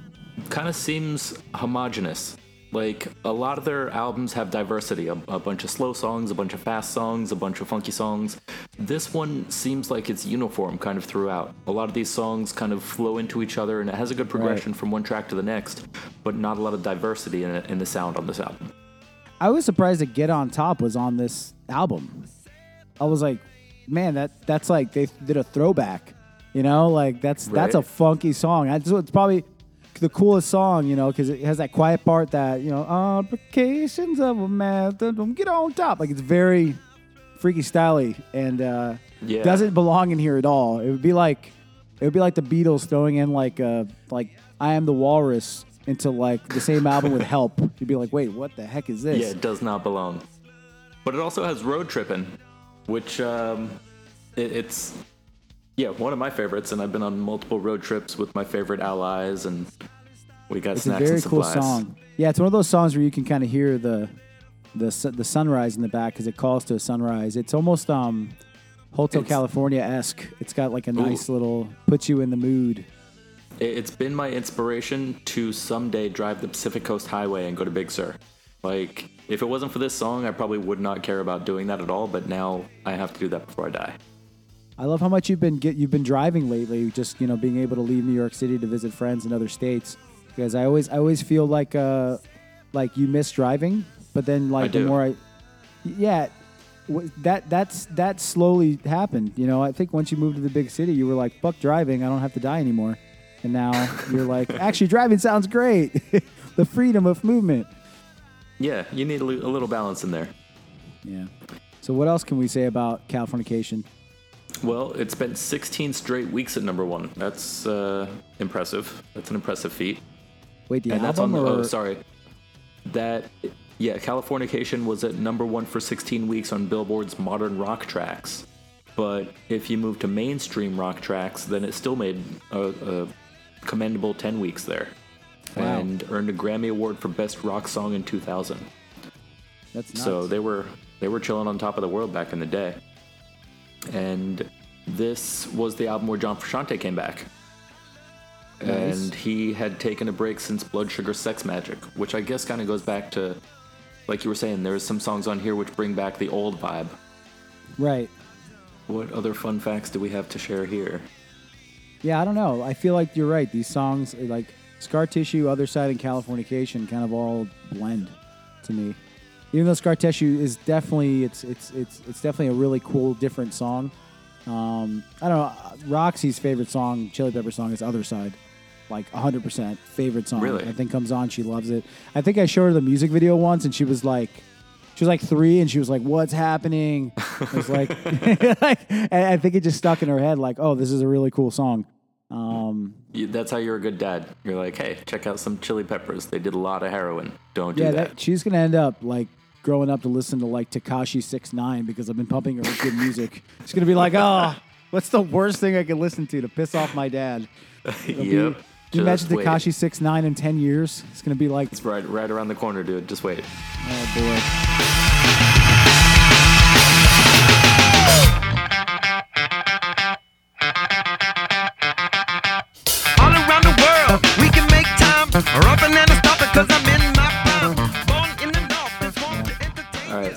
kind of seems homogenous. Like a lot of their albums have diversity, a, a bunch of slow songs, a bunch of fast songs, a bunch of funky songs. This one seems like it's uniform kind of throughout. A lot of these songs kind of flow into each other and it has a good progression from one track to the next, but not a lot of diversity in, in the sound on this album. I was surprised that Get On Top was on this album. I was like, man, that that's like they did a throwback. You know, like that's that's a funky song. I, it's probably the coolest song, you know, because it has that quiet part that you know, applications of a math, get on top. Like it's very freaky styly and uh, Yeah. doesn't belong in here at all. It would be like it would be like the Beatles throwing in like uh like I am the Walrus into like the same album with Help. You'd be like, wait, what the heck is this? Yeah, it does not belong. But it also has road tripping, which um, it, it's yeah one of my favorites, and I've been on multiple road trips with my favorite allies, and we got It's a very and cool song. Yeah, it's one of those songs where you can kind of hear the the the sunrise in the back because it calls to a sunrise. It's almost um Hotel California esque. It's got like a nice little puts you in the mood. It's been my inspiration to someday drive the Pacific Coast Highway and go to Big Sur. Like, if it wasn't for this song, I probably would not care about doing that at all. But now I have to do that before I die. I love how much you've been get you've been driving lately. Just you know, being able to leave New York City to visit friends in other states. Because I always I always feel like uh like you miss driving, but then like the more I yeah. That that's that slowly happened, you know. I think once you moved to the big city, you were like, "Fuck driving, I don't have to die anymore," and now you're like, [LAUGHS] "Actually, driving sounds great, [LAUGHS] the freedom of movement." Yeah, you need a, little balance in there. Yeah. So what else can we say about Californication? Well, it's been 16 straight weeks at number one. That's uh, impressive. That's an impressive feat. Wait, the and that's on the. or Oh, sorry. That yeah, Californication was at number one for 16 weeks on Billboard's modern rock tracks. But if you move to mainstream rock tracks, then it still made a, a commendable 10 weeks there, Wow. and earned a Grammy Award for Best Rock Song in 2000. that's nuts. So they were they were chilling on top of the world back in the day. And this was the album where John Frusciante came back. Nice. And he had taken a break since Blood Sugar Sex Magik, which I guess kind of goes back to, like you were saying, there's some songs on here which bring back the old vibe. right. What other fun facts do we have to share here? Yeah, I don't know. I feel like you're right. These songs, like Scar Tissue, Other Side, and Californication, kind of all blend to me. Even though Scar Tissue is definitely it's it's it's it's definitely a really cool, different song. Um, I don't know. Roxy's favorite song, Chili Pepper song, is Other Side. Like 100% favorite song. Really? I think comes on, she loves it. I think I showed her the music video once, and she was like, she was like three, and she was like, "What's happening?" I was like, [LAUGHS] like, I think it just stuck in her head, like, "Oh, this is a really cool song." Um, You- That's how you're a good dad. You're like, hey, check out some Chili Peppers. They did a lot of heroin. Don't do yeah, that. that, she's gonna end up like growing up to listen to like Tekashi Six Nine because I've been pumping her with good music. She's gonna be like, "Oh, what's the worst thing I can listen to to piss off my dad?" [LAUGHS] It'll be- Can you imagine Tekashi Six Nine in ten years? It's gonna be like, It's right, right around the corner, dude. Just wait. oh boy.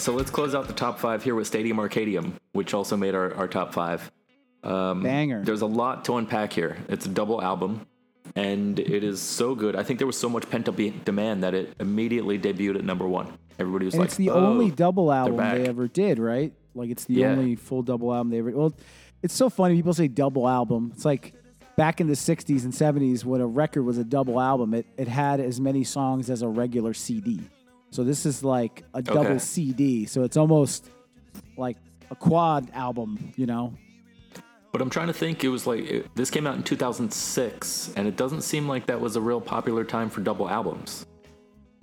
So let's close out the top five here with Stadium Arcadium, which also made our, our top five. Um, Banger. There's a lot to unpack here. It's a double album, and it is so good. I think there was so much pent up demand that it immediately debuted at number one. Everybody was and like, it's the "Oh, only double album they ever did, right? Like it's the Yeah. only full double album they ever. Well, it's so funny. People say double album. It's like back in the '60s and '70s when a record was a double album, it it had as many songs as a regular CD. So this is like a double Okay. CD. So it's almost like a quad album, you know? But I'm trying to think. It was like it, this came out in 2006, and it doesn't seem like that was a real popular time for double albums.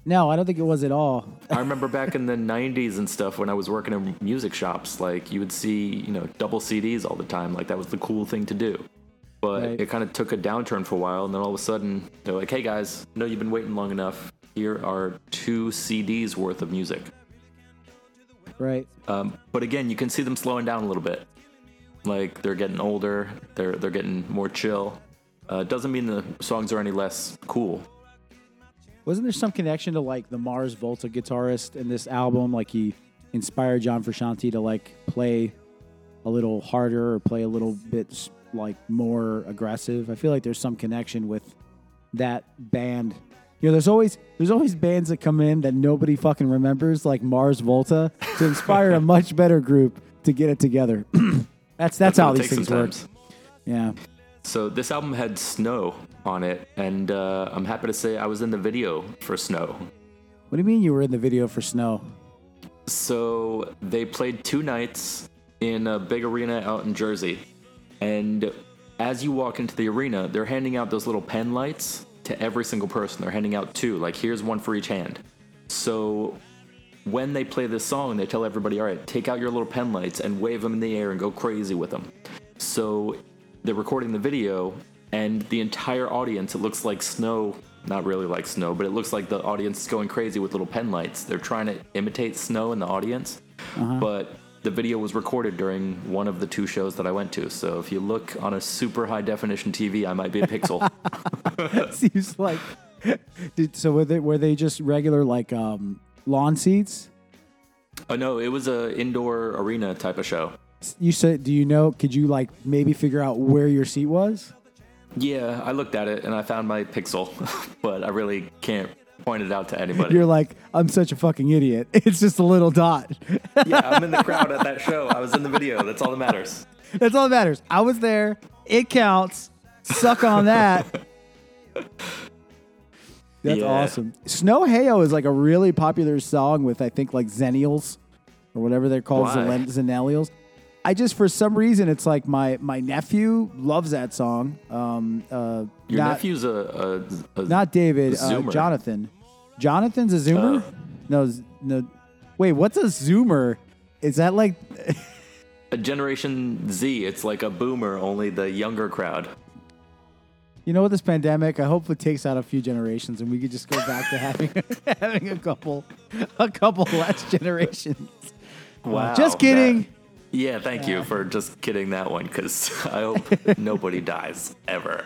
No, I don't think it was at all. I remember back in the 90s and stuff when I was working in music shops, like you would see, you know, double CDs all the time. Like that was the cool thing to do. But Right. it kind of took a downturn for a while, and then all of a sudden they're like, "Hey guys, I know you've been waiting long enough. Here are two CDs worth of music." Right. Um, but again, you can see them slowing down a little bit. Like they're getting older, they're they're getting more chill. Uh, doesn't mean the songs are any less cool. Wasn't there some connection to like the Mars Volta guitarist in this album? Like he inspired John Frusciante to like play a little harder or play a little bit like more aggressive. I feel like there's some connection with that band. You know, there's always there's always bands that come in that nobody fucking remembers, like Mars Volta, to inspire a [LAUGHS] much better group to get it together. [CLEARS THROAT] that's that's, how these things work. Yeah. So this album had Snow on it, and uh, I'm happy to say I was in the video for Snow. What do you mean you were in the video for Snow? So they played two nights in a big arena out in Jersey. And as you walk into the arena, they're handing out those little pen lights to every single person. They're handing out two, like here's one for each hand. So when they play this song, they tell everybody, all right, take out your little pen lights and wave them in the air and go crazy with them. So they're recording the video, and the entire audience, it looks like snow, not really like snow, but it looks like the audience is going crazy with little pen lights. They're trying to imitate snow in the audience, uh-huh. but the video was recorded during one of the two shows that I went to. So if you look on a super high definition TV, I might be a pixel. [LAUGHS] Seems like. Did, so were they were they just regular like um, lawn seats? oh no, it was a indoor arena type of show. You said, do you know? Could you like maybe figure out where your seat was? Yeah, I looked at it and I found my pixel, [LAUGHS] but I really can't point it out to anybody. You're like, I'm such a fucking idiot. [LAUGHS] It's just a little dot. [LAUGHS] yeah, I'm in the crowd at that show. I was in the video. That's all that matters. That's all that matters. I was there. It counts. Suck on that. [LAUGHS] That's Yeah. awesome. Snow Heyo is like a really popular song with I think like Zennials or whatever they're called, Why? Zen- Zennials. I just for some reason it's like my my nephew loves that song. Um, uh, Your not, nephew's a, a, a not David, uh, Jonathan. Jonathan's a Zoomer. Oh. No, no. Wait, what's a Zoomer? Is that like? [LAUGHS] a Generation Z. It's like a boomer, only the younger crowd. You know, what? this pandemic, I hope it takes out a few generations, and we could just go back to [LAUGHS] having having a couple, a couple less generations. Wow. just kidding. that- yeah, thank you for just kidding that one, because [LAUGHS] I hope nobody dies ever.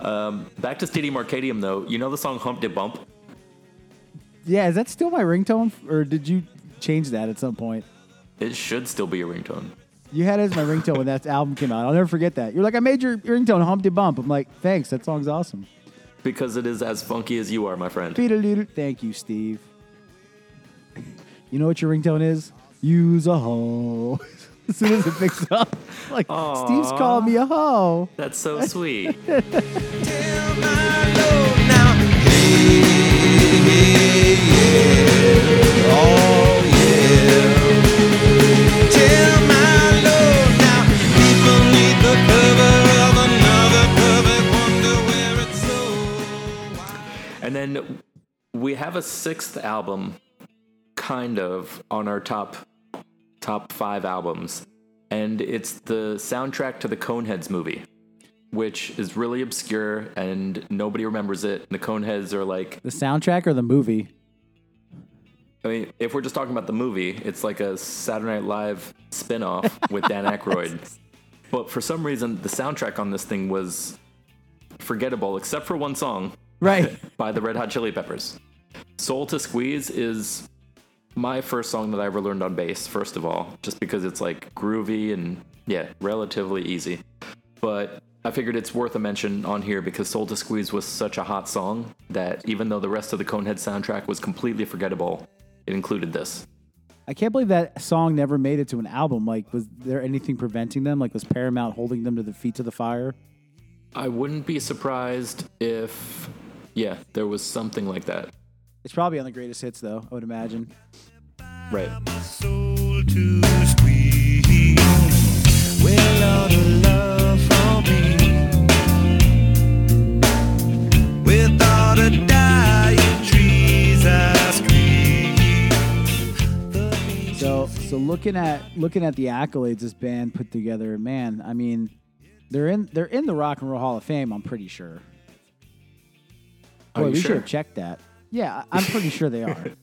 Um, back to Stadium Arcadium, though. You know the song Hump de Bump? Yeah, is that still my ringtone, or did you change that at some point? It should still be a ringtone. You had it as my ringtone when that album came out. I'll never forget that. You're like, I made your ringtone Hump De Bump. I'm like, thanks. That song's awesome. Because it is as funky as you are, my friend. Thank you, Steve. You know what your ringtone is? Use a hoe. [LAUGHS] [LAUGHS] as soon as it picks up, like Steve's calling me a hoe. That's so sweet. Tell my Lord now, hey, hey, yeah, oh yeah. Tell my Lord now, people need the cover of another perfect wonder where it's [LAUGHS] so. And then we have a sixth album, kind of, on our top top five albums, and it's the soundtrack to the Coneheads movie, which is really obscure and nobody remembers it. The Coneheads are like, The soundtrack or the movie? I mean, if we're just talking about the movie, it's like a Saturday Night Live spin-off with Dan [LAUGHS] Aykroyd. But for some reason, the soundtrack on this thing was forgettable, except for one song. Right. [LAUGHS] by the Red Hot Chili Peppers. Soul to Squeeze is my first song that I ever learned on bass, first of all, just because it's like groovy and yeah, relatively easy. But I figured it's worth a mention on here because Soul to Squeeze was such a hot song that even though the rest of the Conehead soundtrack was completely forgettable, it included this. I can't believe that song never made it to an album. Like, was there anything preventing them? Like, was Paramount holding them to the feet to the fire? I wouldn't be surprised if, yeah, there was something like that. It's probably on the greatest hits, though. I would imagine. Right. soul to squeeze. Well, all the love for me. With all the dying trees I scream. So, so looking at looking at the accolades this band put together, man, I mean, they're in they're in the Rock and Roll Hall of Fame. I'm pretty sure. Are Boy, you we should have checked that. Yeah, I'm pretty sure they are. [LAUGHS]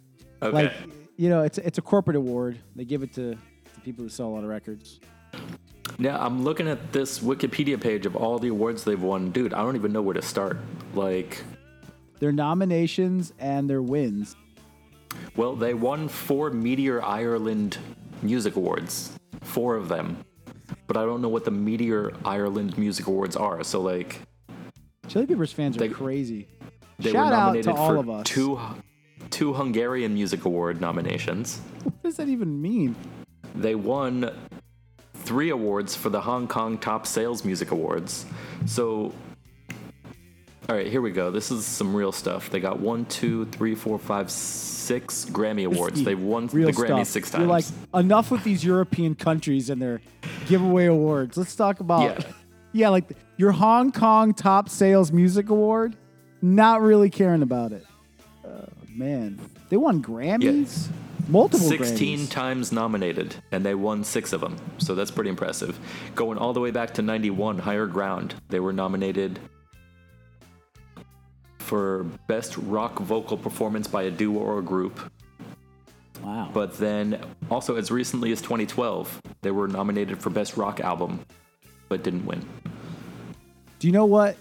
Okay. Like, you know, it's it's a corporate award. They give it to, to people who sell a lot of records. Yeah, I'm looking at this Wikipedia page of all the awards they've won. Dude, I don't even know where to start. Like, Their nominations and their wins. well, they won four Meteor Ireland Music Awards, four of them. But I don't know what the Meteor Ireland Music Awards are. So, like, Chili Peppers fans are They- crazy. They Shout were out nominated to all for of us. two two Hungarian Music Award nominations. What does that even mean? They won three awards for the Hong Kong Top Sales Music Awards. So, all right, here we go. This is some real stuff. They got one, two, three, four, five, six Grammy Awards. They've won real the Grammy six You're like enough with these European countries and their giveaway awards. Let's talk about Yeah. yeah, like your Hong Kong Top Sales Music Award. Not really caring about it. Uh, man, they won Grammys, multiple 16 Grammys. times nominated, and they won six of them. So that's pretty impressive. Going all the way back to 91, Higher Ground, they were nominated for Best Rock Vocal Performance by a Duo or a Group. Wow. But then also as recently as 2012, they were nominated for Best Rock Album, but didn't win. Do you know what?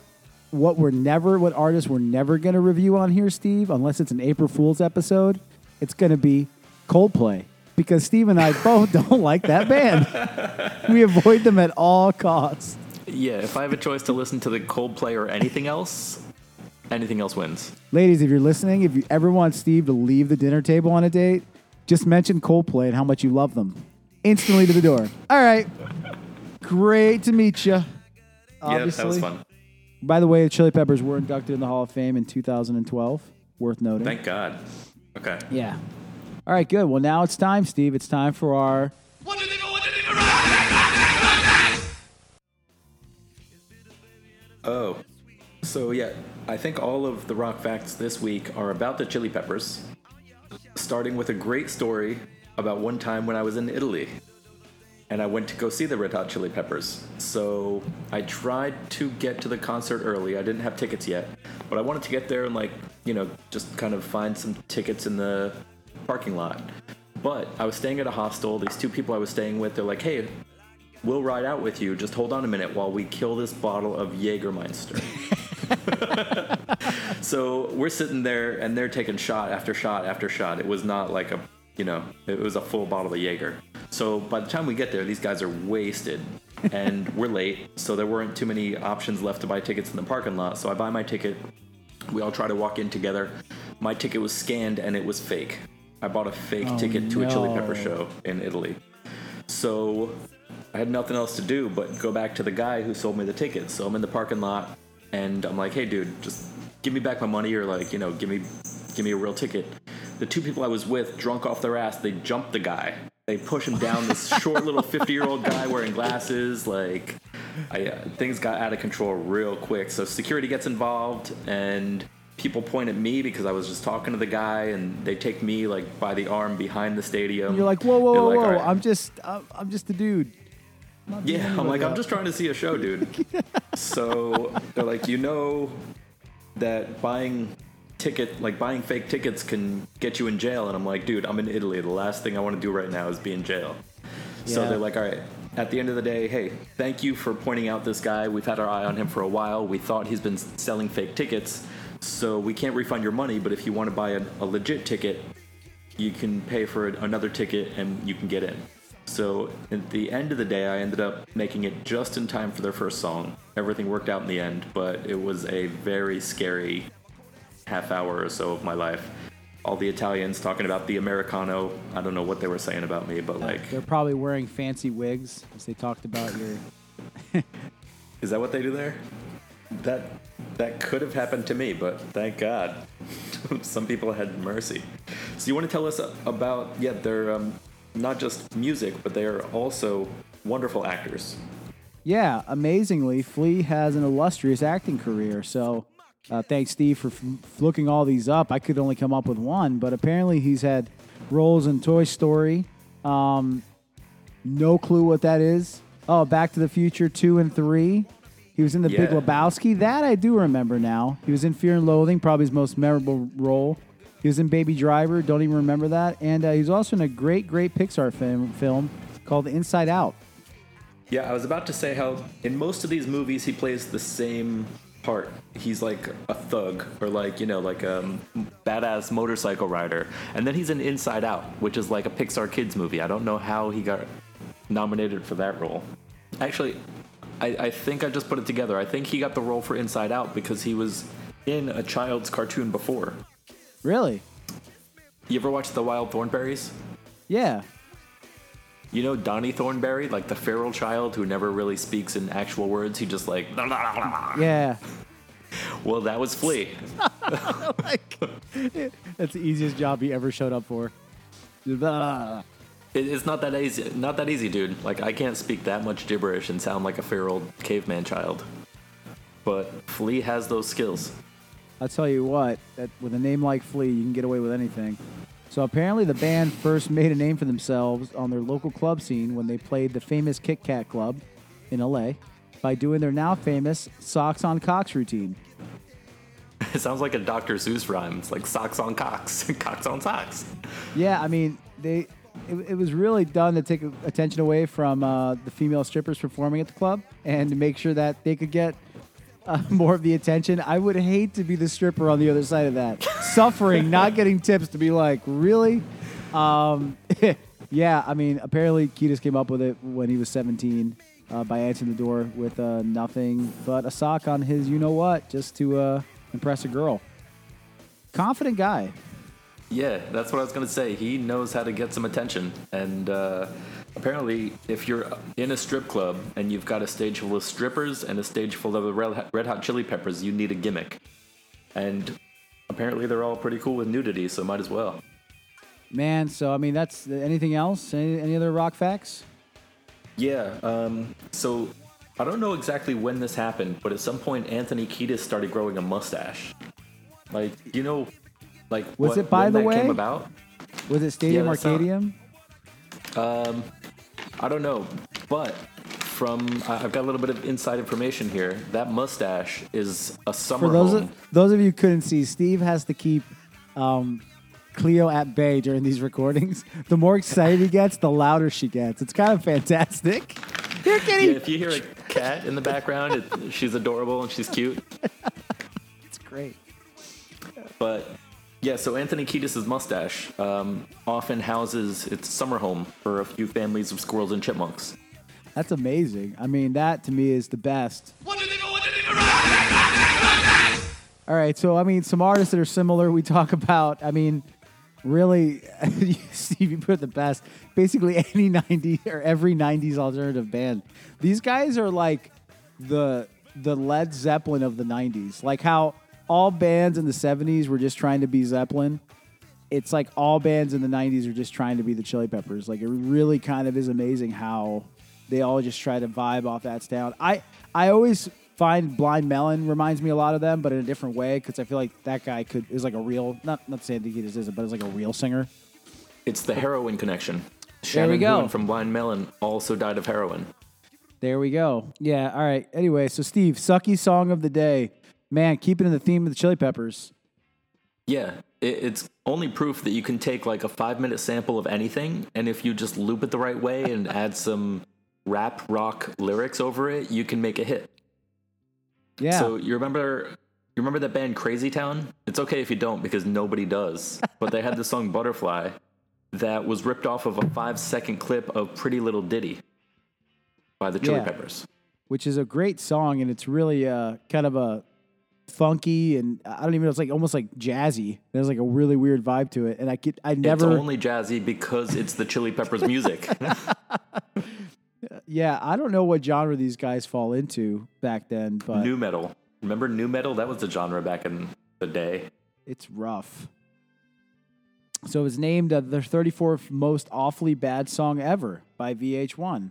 What we're never, what artists we're never going to review on here, Steve, unless it's an April Fool's episode, it's going to be Coldplay because Steve and I [LAUGHS] both don't like that band. we avoid them at all costs. Yeah, if I have a choice to listen to the Coldplay or anything else, anything else wins. Ladies, if you're listening, if you ever want Steve to leave the dinner table on a date, just mention Coldplay and how much you love them. Instantly to the door. All right. Great to meet you. Yeah, that was fun. By the way, the Chili Peppers were inducted in the Hall of Fame in 2012. Worth noting. Thank God. Okay. Yeah. All right, good. Well, now it's time, Steve. It's time for our. Oh, so yeah, I think all of the rock facts this week are about the Chili Peppers, starting with a great story about one time when I was in Italy and I went to go see the Red Hot Chili Peppers. So I tried to get to the concert early. I didn't have tickets yet, but I wanted to get there and like, you know, just kind of find some tickets in the parking lot. But I was staying at a hostel. These two people I was staying with, they're like, "Hey, we'll ride out with you. Just hold on a minute while we kill this bottle of Jägermeister." [LAUGHS] so we're sitting there and they're taking shot after shot after shot. It was not like a, you know, it was a full bottle of Jaeger. So by the time we get there, these guys are wasted [LAUGHS] and we're late. So there weren't too many options left to buy tickets in the parking lot. So I buy my ticket. We all try to walk in together. My ticket was scanned and it was fake. I bought a fake Oh, ticket to a Chili. Pepper show in Italy. So I had nothing else to do but go back to the guy who sold me the ticket. So I'm in the parking lot and I'm like, "Hey dude, just give me back my money or like, you know, give me give me a real ticket." The two people I was with, drunk off their ass, they jumped the guy. They push him down this short little [LAUGHS] 50-year-old guy wearing glasses like I, uh, things got out of control real quick. So security gets involved and people point at me because I was just talking to the guy and they take me like by the arm behind the stadium. You're like, whoa, whoa, They're whoa, like, whoa! "All right." I'm just, I'm, I'm just a dude. Yeah, I'm like, I'm just trying to see a show, dude. [LAUGHS] so they're like, you know that buying ticket, like buying fake tickets can get you in jail. And I'm like, dude, I'm in Italy. The last thing I want to do right now is be in jail. So they're like, all right. At the end of the day, hey, thank you for pointing out this guy. We've had our eye on him for a while. We thought he's been selling fake tickets, so we can't refund your money. But if you want to buy a, a legit ticket, you can pay for another ticket and you can get in. So at the end of the day, I ended up making it just in time for their first song. Everything worked out in the end, but it was a very scary half hour or so of my life. All the Italians talking about the Americano. I don't know what they were saying about me, but like, They're probably wearing fancy wigs as they talked about your. [LAUGHS] is that what they do there? That that could have happened to me, but thank God, [LAUGHS] some people had mercy. So you want to tell us about yeah, they're um, not just music, but they are also wonderful actors. Yeah, amazingly, Flea has an illustrious acting career. So, uh, thanks, Steve, for f- looking all these up. I could only come up with one, but apparently he's had roles in Toy Story. Um, no clue what that is. Oh, Back to the Future 2 and 3. He was in The Big Lebowski. That I do remember now. He was in Fear and Loathing, probably his most memorable role. He was in Baby Driver. Don't even remember that. And uh, he's also in a great, great Pixar film, film called Inside Out. Yeah, I was about to say how in most of these movies he plays the same part. He's like a thug or like, you know, like a badass motorcycle rider. And then he's in Inside Out, which is like a Pixar kids movie. I don't know how he got nominated for that role. Actually, I, I think I just put it together. I think he got the role for Inside Out because he was in a child's cartoon before. Really? You ever watched The Wild Thornberrys? Yeah. You know Donnie Thornberry, like the feral child who never really speaks in actual words. He just like. [LAUGHS] Yeah. Well, that was Flea. [LAUGHS] like, that's the easiest job he ever showed up for. It, it's not that easy. Not that easy, dude. Like I can't speak that much gibberish and sound like a feral caveman child. But Flea has those skills. I'll tell you what, that with a name like Flea, you can get away with anything. So apparently, the band first [LAUGHS] made a name for themselves on their local club scene when they played the famous Kit Kat Club in LA by doing their now famous socks on cocks routine. [LAUGHS] It sounds like a Dr. Seuss rhyme. It's like socks on cocks, [LAUGHS] cocks on socks. Yeah, I mean, they it, it was really done to take attention away from uh, the female strippers performing at the club and to make sure that they could get uh, [LAUGHS] more of the attention. I would hate to be the stripper on the other side of that, suffering, not getting tips, to be like, really? Um, [LAUGHS] yeah, I mean, apparently Kiedis came up with it when he was 17 uh, by answering the door with uh, nothing but a sock on his, you know what, just to uh, impress a girl. Confident guy. Yeah, that's what I was gonna say. He knows how to get some attention, and uh, apparently, if you're in a strip club and you've got a stage full of strippers and a stage full of Red Hot- Red Hot Chili Peppers, you need a gimmick. And apparently, they're all pretty cool with nudity, so might as well. Man, so I mean, that's anything else? Any, any other rock facts? Yeah. Um, so I don't know exactly when this happened, but at some point, Anthony Kiedis started growing a mustache. Like, you know, like Was what- it by the that way? came about? Was it Stadium Yeah, that's not- Arcadium? I don't know, but from I've got a little bit of inside information here. That mustache is a summer For those home. of, those of you who couldn't see, Steve has to keep um, Cleo at bay during these [LAUGHS] recordings. The more excited he gets, the louder she gets. It's kind of fantastic. [LAUGHS] Here, kitty. yeah, if you hear a cat in the background, it, she's adorable and she's cute. [LAUGHS] It's great. But yeah, so Anthony Kiedis' mustache um, often houses its summer home for a few families of squirrels and chipmunks. That's amazing. I mean, that to me is the best. All right, so I mean, some artists that are similar. We talk about. I mean, really, [LAUGHS] Steve, you put it the best. Basically, any '90s or every '90s alternative band. These guys are like the the Led Zeppelin of the '90s. Like how all bands in the '70s were just trying to be Zeppelin. It's like all bands in the '90s are just trying to be the Chili Peppers. Like it really kind of is amazing how they all just try to vibe off that sound. I I always find Blind Melon reminds me a lot of them, but in a different way because I feel like that guy could is like a real not not saying that he isn't, but it's like a real singer. It's the heroin connection. There Shannon we go. Hoon from Blind Melon also died of heroin. There we go. Yeah. All right. Anyway, so Steve, sucky song of the day. Man, keeping in the theme of the Chili Peppers. Yeah, it, it's only proof that you can take like a five minute sample of anything, and if you just loop it the right way and [LAUGHS] add some rap rock lyrics over it, you can make a hit. Yeah. So you remember you remember that band Crazy Town? It's okay if you don't because nobody does. but they had the song [LAUGHS] Butterfly that was ripped off of a five second clip of Pretty Little Ditty by the Chili Yeah. Peppers. which is a great song, and it's really uh, kind of a funky and I don't even know. It's like almost like jazzy. There's like a really weird vibe to it, and I could I never. It's only jazzy because it's the Chili Peppers music. [LAUGHS] yeah, I don't know what genre these guys fall into back then, but nu metal. Remember nu metal? That was the genre back in the day. it's rough. So it was named uh, the 34th most awfully bad song ever by VH1.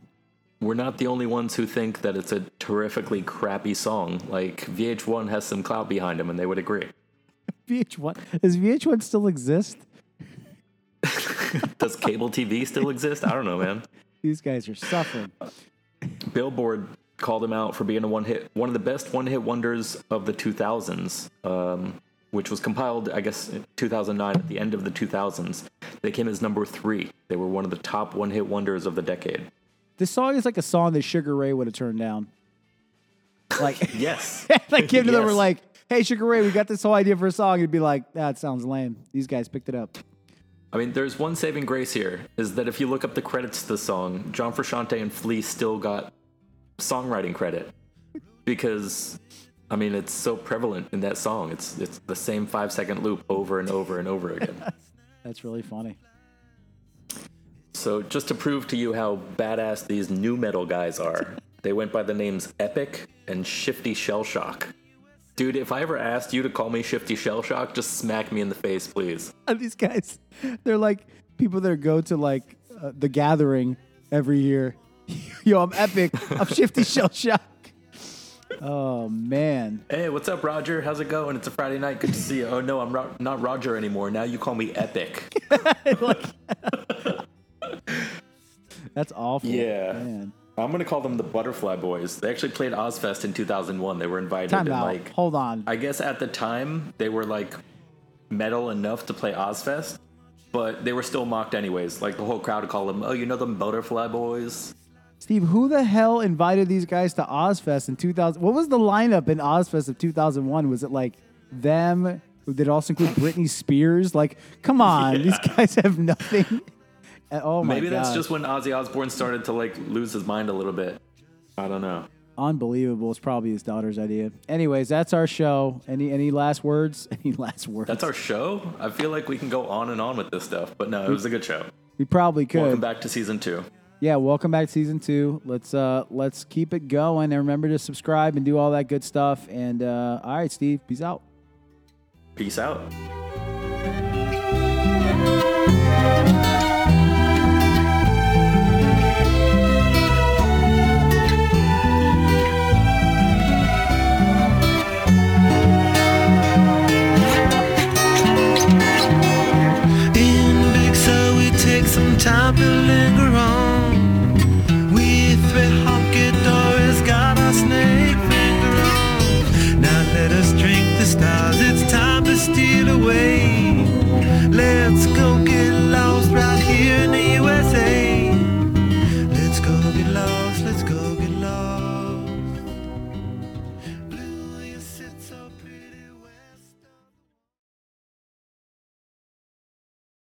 We're not the only ones who think that it's a terrifically crappy song. Like VH1 has some clout behind them, and they would agree. [LAUGHS] VH1 does VH1 still exist? [LAUGHS] Does cable TV still exist? I don't know, man. These guys are suffering. Billboard called him out for being a one hit, one of the best one hit wonders of the 2000s, um, which was compiled, I guess, in 2009 at the end of the 2000s. They came as number three. They were one of the top one hit wonders of the decade. This song is like a song that Sugar Ray would have turned down. Like [LAUGHS] Yes. [LAUGHS] like came to them were like, "Hey, Sugar Ray, we got this whole idea for a song." He'd be like, "That sounds lame." These guys picked it up. I mean, there's one saving grace here is that if you look up the credits to the song, John Frusciante and Flea still got songwriting credit because, I mean, it's so prevalent in that song. It's it's the same five second loop over and over and over again. [LAUGHS] That's really funny. So just to prove to you how badass these nu metal guys are, [LAUGHS] they went by the names Epic and Shifty Shellshock. Dude, if I ever asked you to call me Shifty Shellshock, just smack me in the face, please. And [LAUGHS] these guys, they're like people that go to like uh, the gathering every year. [LAUGHS] Yo, I'm epic. I'm Shifty Shellshock. Oh man, Hey, what's up, Roger? How's it going? It's a Friday night. Good to see you. Oh no, I'm ro- not Roger anymore. Now you call me Epic. [LAUGHS] that's awful. Yeah. Man. I'm gonna call them the Butterfly Boys. They actually played Ozzfest in 2001. They were invited, Time and out. like, Hold on. I guess at the time they were like metal enough to play Ozzfest, but they were still mocked anyways. Like the whole crowd would call them, "Oh, you know them Butterfly Boys." Steve, who the hell invited these guys to Ozzfest in 2000? What was the lineup in Ozzfest of 2001? Was it like them? Did it also include Britney Spears? Like, come on, [LAUGHS] these guys have nothing. Uh, Oh my Maybe that's just when Ozzy Osbourne started to like lose his mind a little bit. I don't know. unbelievable. It's probably his daughter's idea. Anyways, that's our show. Any any last words? [LAUGHS] Any last words? That's our show. I feel like we can go on and on with this stuff, but no, it was a good show. We probably could. Welcome back to season two. yeah, welcome back to season two. Let's uh let's keep it going and remember to subscribe and do all that good stuff. And uh all right, Steve, peace out. Peace out. Time to linger on. We three honky dories got our snake finger on. Now let us drink the stars, it's time to steal away.